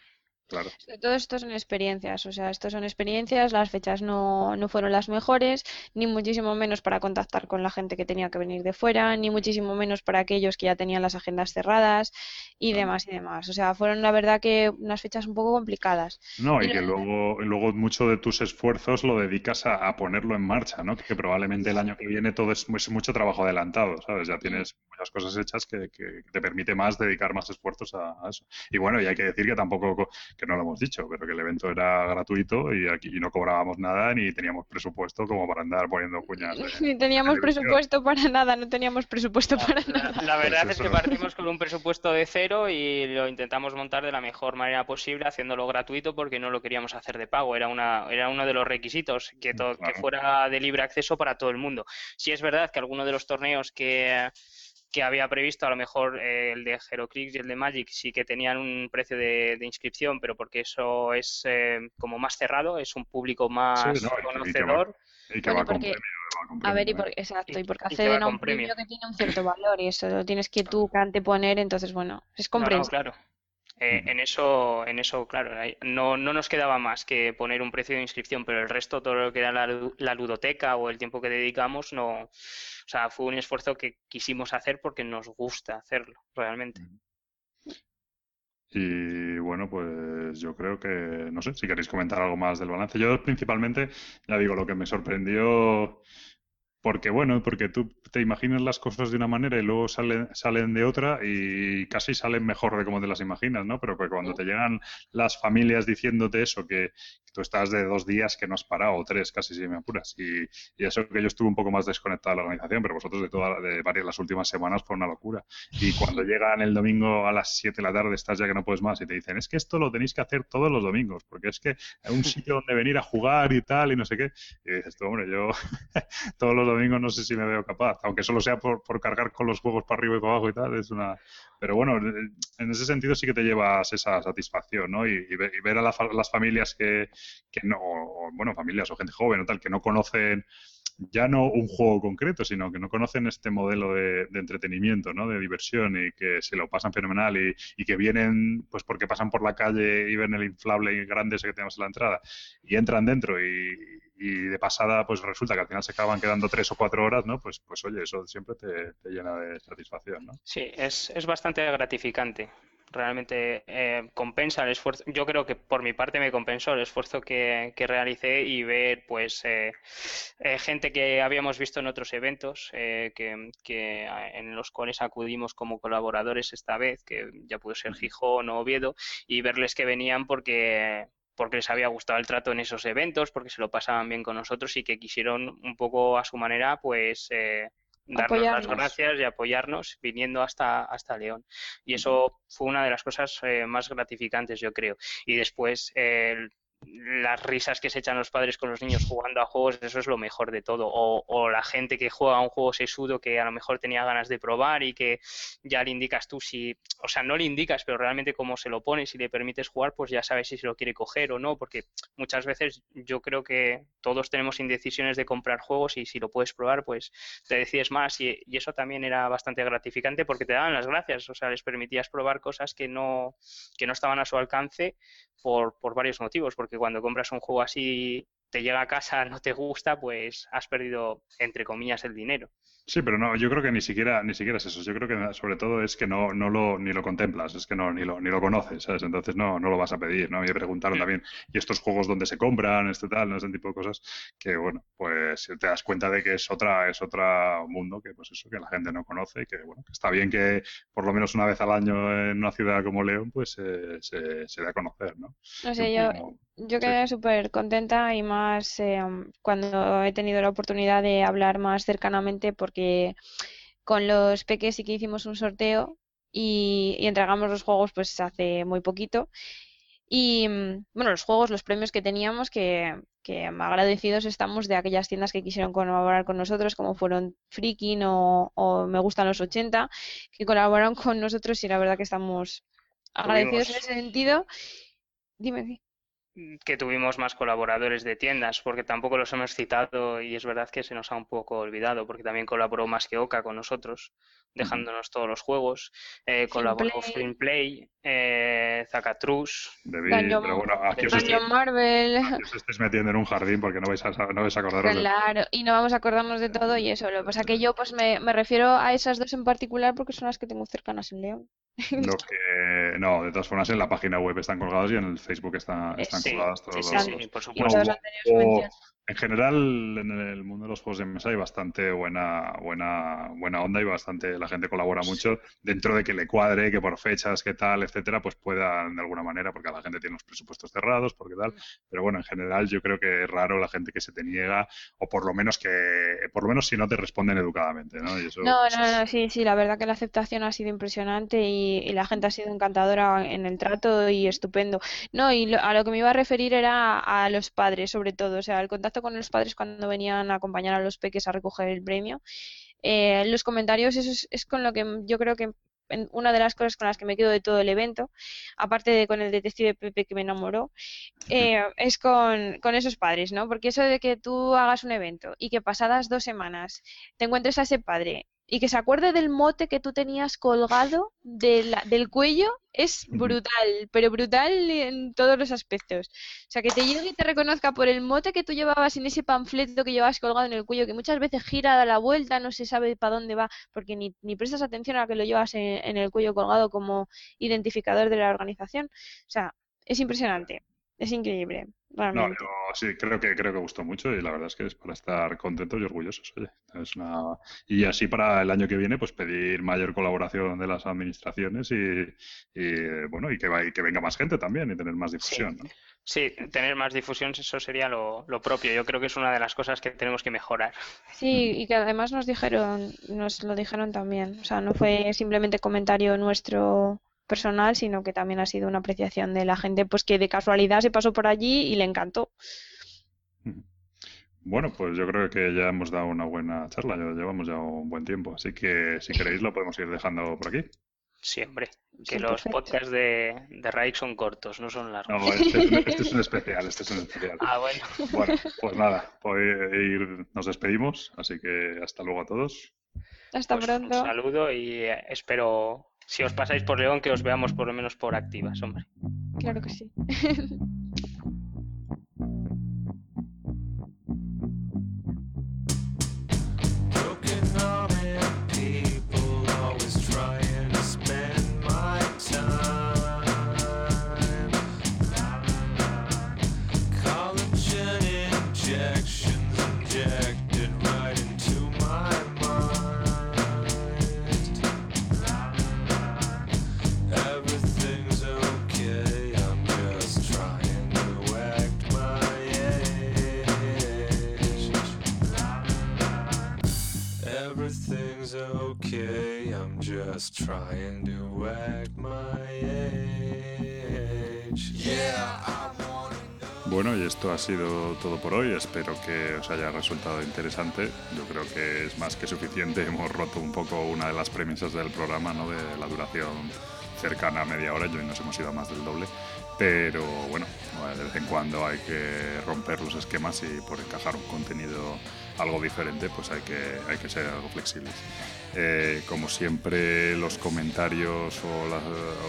Claro. Todo esto son experiencias, o sea, esto son experiencias, las fechas no, no fueron las mejores, ni muchísimo menos para contactar con la gente que tenía que venir de fuera, ni muchísimo menos para aquellos que ya tenían las agendas cerradas y demás y demás. O sea, fueron la verdad que unas fechas un poco complicadas. No, y Y que lo- luego, luego mucho de tus esfuerzos lo dedicas a, a ponerlo en marcha, ¿no? Que probablemente el año que viene todo es, es mucho trabajo adelantado, ¿sabes? Ya tienes muchas cosas hechas que, que te permite más dedicar más esfuerzos a, a eso. Y bueno, y hay que decir que tampoco, co- que no lo hemos dicho, pero que el evento era gratuito y aquí y no cobrábamos nada ni teníamos presupuesto como para andar poniendo cuñas. de- Ni teníamos presupuesto para nada, no teníamos presupuesto para La, nada. la verdad Pues es que partimos con un presupuesto de cero y lo intentamos montar de la mejor manera posible, haciéndolo gratuito porque no lo queríamos hacer de pago. Era una, era uno de los requisitos que, to- que fuera de libre acceso para todo el mundo. Si es verdad que alguno de los torneos que, que había previsto, a lo mejor eh, el de HeroClix y el de Magic sí que tenían un precio de, de inscripción, pero porque eso es eh, como más cerrado, es un público más Sí, no, y que- y que va- conocedor. Y que Bueno, va con porque- premio, va con A ver, y por, exacto, y Y- porque acceden a un premio premio. que tiene un cierto valor y eso lo tienes que tú anteponer, entonces bueno, es No, no, comprensible. claro. Eh, en eso, en eso, claro, no, no nos quedaba más que poner un precio de inscripción, pero el resto, todo lo que era la, la ludoteca o el tiempo que dedicamos, no, o sea, fue un esfuerzo que quisimos hacer porque nos gusta hacerlo, realmente. Y bueno, pues yo creo que, no sé, si queréis comentar algo más del balance. Yo principalmente, ya digo, lo que me sorprendió porque bueno, porque tú te imaginas las cosas de una manera y luego salen, salen de otra y casi salen mejor de como te las imaginas, ¿no? Pero que cuando te llegan las familias diciéndote eso, que, tú estás de dos días que no has parado, o tres casi si me apuras, y, y eso que yo estuve un poco más desconectado de la organización, pero vosotros de todas de varias las últimas semanas fue una locura. Y cuando llegan el domingo a las 7 de la tarde estás ya que no puedes más y te dicen, es que esto lo tenéis que hacer todos los domingos, porque es que hay un sitio donde venir a jugar y tal y no sé qué. Y dices tú, hombre, yo todos los domingos no sé si me veo capaz, aunque solo sea por, por cargar con los juegos para arriba y para abajo y tal, es una... Pero bueno, en ese sentido sí que te llevas esa satisfacción, ¿no? Y, y ver a las familias que, que no, bueno, familias o gente joven o tal, que no conocen ya no un juego concreto, sino que no conocen este modelo de, entretenimiento, ¿no? De diversión y que se lo pasan fenomenal y, y, que vienen, pues porque pasan por la calle y ven el inflable grande ese que tenemos en la entrada y entran dentro y, de pasada pues resulta que al final se acaban quedando tres o cuatro horas, ¿no? Pues, pues oye, eso siempre te, te llena de satisfacción, ¿no? Sí, es, es bastante gratificante realmente eh, compensa el esfuerzo. Yo creo que por mi parte me compensó el esfuerzo que, que realicé y ver pues eh, eh, gente que habíamos visto en otros eventos eh, que, que, en los cuales acudimos como colaboradores esta vez, que ya pudo ser Gijón o Oviedo, y verles que venían porque porque les había gustado el trato en esos eventos, porque se lo pasaban bien con nosotros y que quisieron un poco a su manera, pues darnos las gracias y apoyarnos viniendo hasta, hasta León. Y eso fue una de las cosas eh, más gratificantes, yo creo. Y después, eh, las risas que se echan los padres con los niños jugando a juegos, eso es lo mejor de todo. O, la gente que juega a un juego sesudo que a lo mejor tenía ganas de probar y que ya le indicas tú si, o sea, no le indicas, pero realmente como se lo pones y le permites jugar, pues ya sabes si se lo quiere coger o no, porque muchas veces yo creo que todos tenemos indecisiones de comprar juegos y si lo puedes probar, pues te decides más y, y eso también era bastante gratificante porque te daban las gracias, o sea, les permitías probar cosas que no, que no estaban a su alcance por, por varios motivos, porque cuando compras un juego así, te llega a casa, no te gusta, pues has perdido, entre comillas, el dinero. Sí, pero no, yo creo que ni siquiera, ni siquiera es eso. Yo creo que sobre todo es que no, no lo, ni lo contemplas, es que no, ni lo, ni lo conoces, ¿sabes? Entonces no, no lo vas a pedir, ¿no? me preguntaron también, ¿y estos juegos dónde se compran? Este tal, ¿no? Ese tipo de cosas, que bueno, pues te das cuenta de que es otra, es otro mundo que pues eso, que la gente no conoce, que bueno, que está bien que por lo menos una vez al año en una ciudad como León, pues eh, se, se dé a conocer, ¿no? No sé, yo, yo quedé sí. súper contenta y más eh, cuando he tenido la oportunidad de hablar más cercanamente porque con los peques sí que hicimos un sorteo y, y, entregamos los juegos pues hace muy poquito. Y bueno, los juegos, los premios que teníamos, que, que agradecidos estamos de aquellas tiendas que quisieron colaborar con nosotros, como fueron Freaking o, o Me Gustan los 80, que colaboraron con nosotros y la verdad que estamos agradecidos en ese sentido. Dime que tuvimos más colaboradores de tiendas, porque tampoco los hemos citado y es verdad que se nos ha un poco olvidado, porque también colaboró más que Oca con nosotros, dejándonos todos los juegos. Eh, colaboró Filmplay, eh, Zacatrus, pero bueno, aquí os, Marvel. aquí os estáis metiendo en un jardín porque no vais a, no vais a acordaros Claro, de... y no vamos a acordarnos de todo y eso. Lo que pasa que yo pues me, me refiero a esas dos en particular porque son las que tengo cercanas en León. Lo que, no, de todas formas en la página web están colgados y en el Facebook está, están sí, colgadas todos sí, los, sí, por supuesto. o, en general, en el mundo de los juegos de mesa hay bastante buena, buena, buena onda y bastante la gente colabora mucho dentro de que le cuadre, que por fechas, que tal, etcétera, pues puedan de alguna manera, porque la gente tiene los presupuestos cerrados, porque tal. Pero bueno, en general yo creo que es raro la gente que se te niega, o por lo menos que, por lo menos si no te responden educadamente, ¿no? Y eso, no, no, no, sí, sí, la verdad que la aceptación ha sido impresionante y, y la gente ha sido encantadora en el trato y estupendo. No, y lo, a lo que me iba a referir era a los padres, sobre todo, o sea, el contacto con los padres cuando venían a acompañar a los peques a recoger el premio. Eh, los comentarios, eso es, es, con lo que yo creo que una de las cosas con las que me quedo de todo el evento, aparte de con el detective Pepe que me enamoró, eh, es con, con, esos padres, ¿no? Porque eso de que tú hagas un evento y que pasadas dos semanas te encuentres a ese padre y que se acuerde del mote que tú tenías colgado de la- del cuello es brutal, pero brutal en todos los aspectos. O sea, que te llegue y te reconozca por el mote que tú llevabas en ese panfleto que llevabas colgado en el cuello, que muchas veces gira a la vuelta, no se sabe para dónde va, porque ni, ni prestas atención a que lo llevas en, en el cuello colgado como identificador de la organización. O sea, es impresionante, es increíble, No, yo sí, creo que creo que gustó mucho y la verdad es que es para estar contentos y orgullosos, oye. Es una... Y así para el año que viene, pues pedir mayor colaboración de las administraciones y, y, bueno, y que, va- y que venga más gente también y tener más difusión, ¿no? Sí, tener más difusión, eso sería lo, lo propio. Yo creo que es una de las cosas que tenemos que mejorar. Sí, y que además nos dijeron, nos lo dijeron también. O sea, no fue simplemente comentario nuestro personal, sino que también ha sido una apreciación de la gente, pues que de casualidad se pasó por allí y le encantó. Bueno, pues yo creo que ya hemos dado una buena charla, ya llevamos ya un buen tiempo, así que si queréis lo podemos ir dejando por aquí. Siempre. Que Sí, los perfecto. podcasts de, de Raik son cortos, no son largos. No, este es un, este es un especial, este es un especial. Ah, bueno. Bueno, pues nada, pues ir, nos despedimos, así que hasta luego a todos. Hasta Pues un pronto. saludo y eh, espero, si os pasáis por León, que os veamos por lo menos por activas, hombre. Claro que sí. ha sido todo por hoy. Espero que os haya resultado interesante. Yo creo que es más que suficiente. Hemos roto un poco una de las premisas del programa, ¿no? De la duración cercana a media hora. Y nos hemos ido a más del doble. Pero bueno, de vez en cuando hay que romper los esquemas y por encajar un contenido algo diferente, pues hay que, hay que ser algo flexibles. Eh, como siempre, los comentarios o la,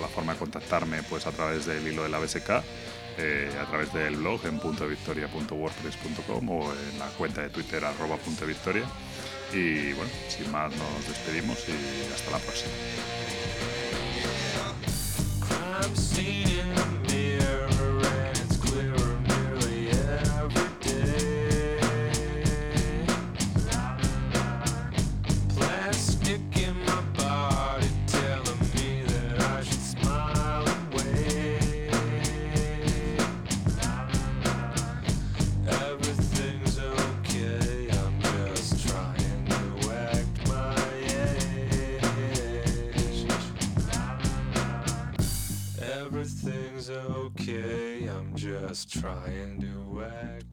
la forma de contactarme, pues a través del hilo de la BSK eh, a través del blog en puntodevictoria.wordpress.com o en la cuenta de Twitter arroba punto de victoria. Y bueno, sin más nos despedimos y hasta la próxima. Just try and do it.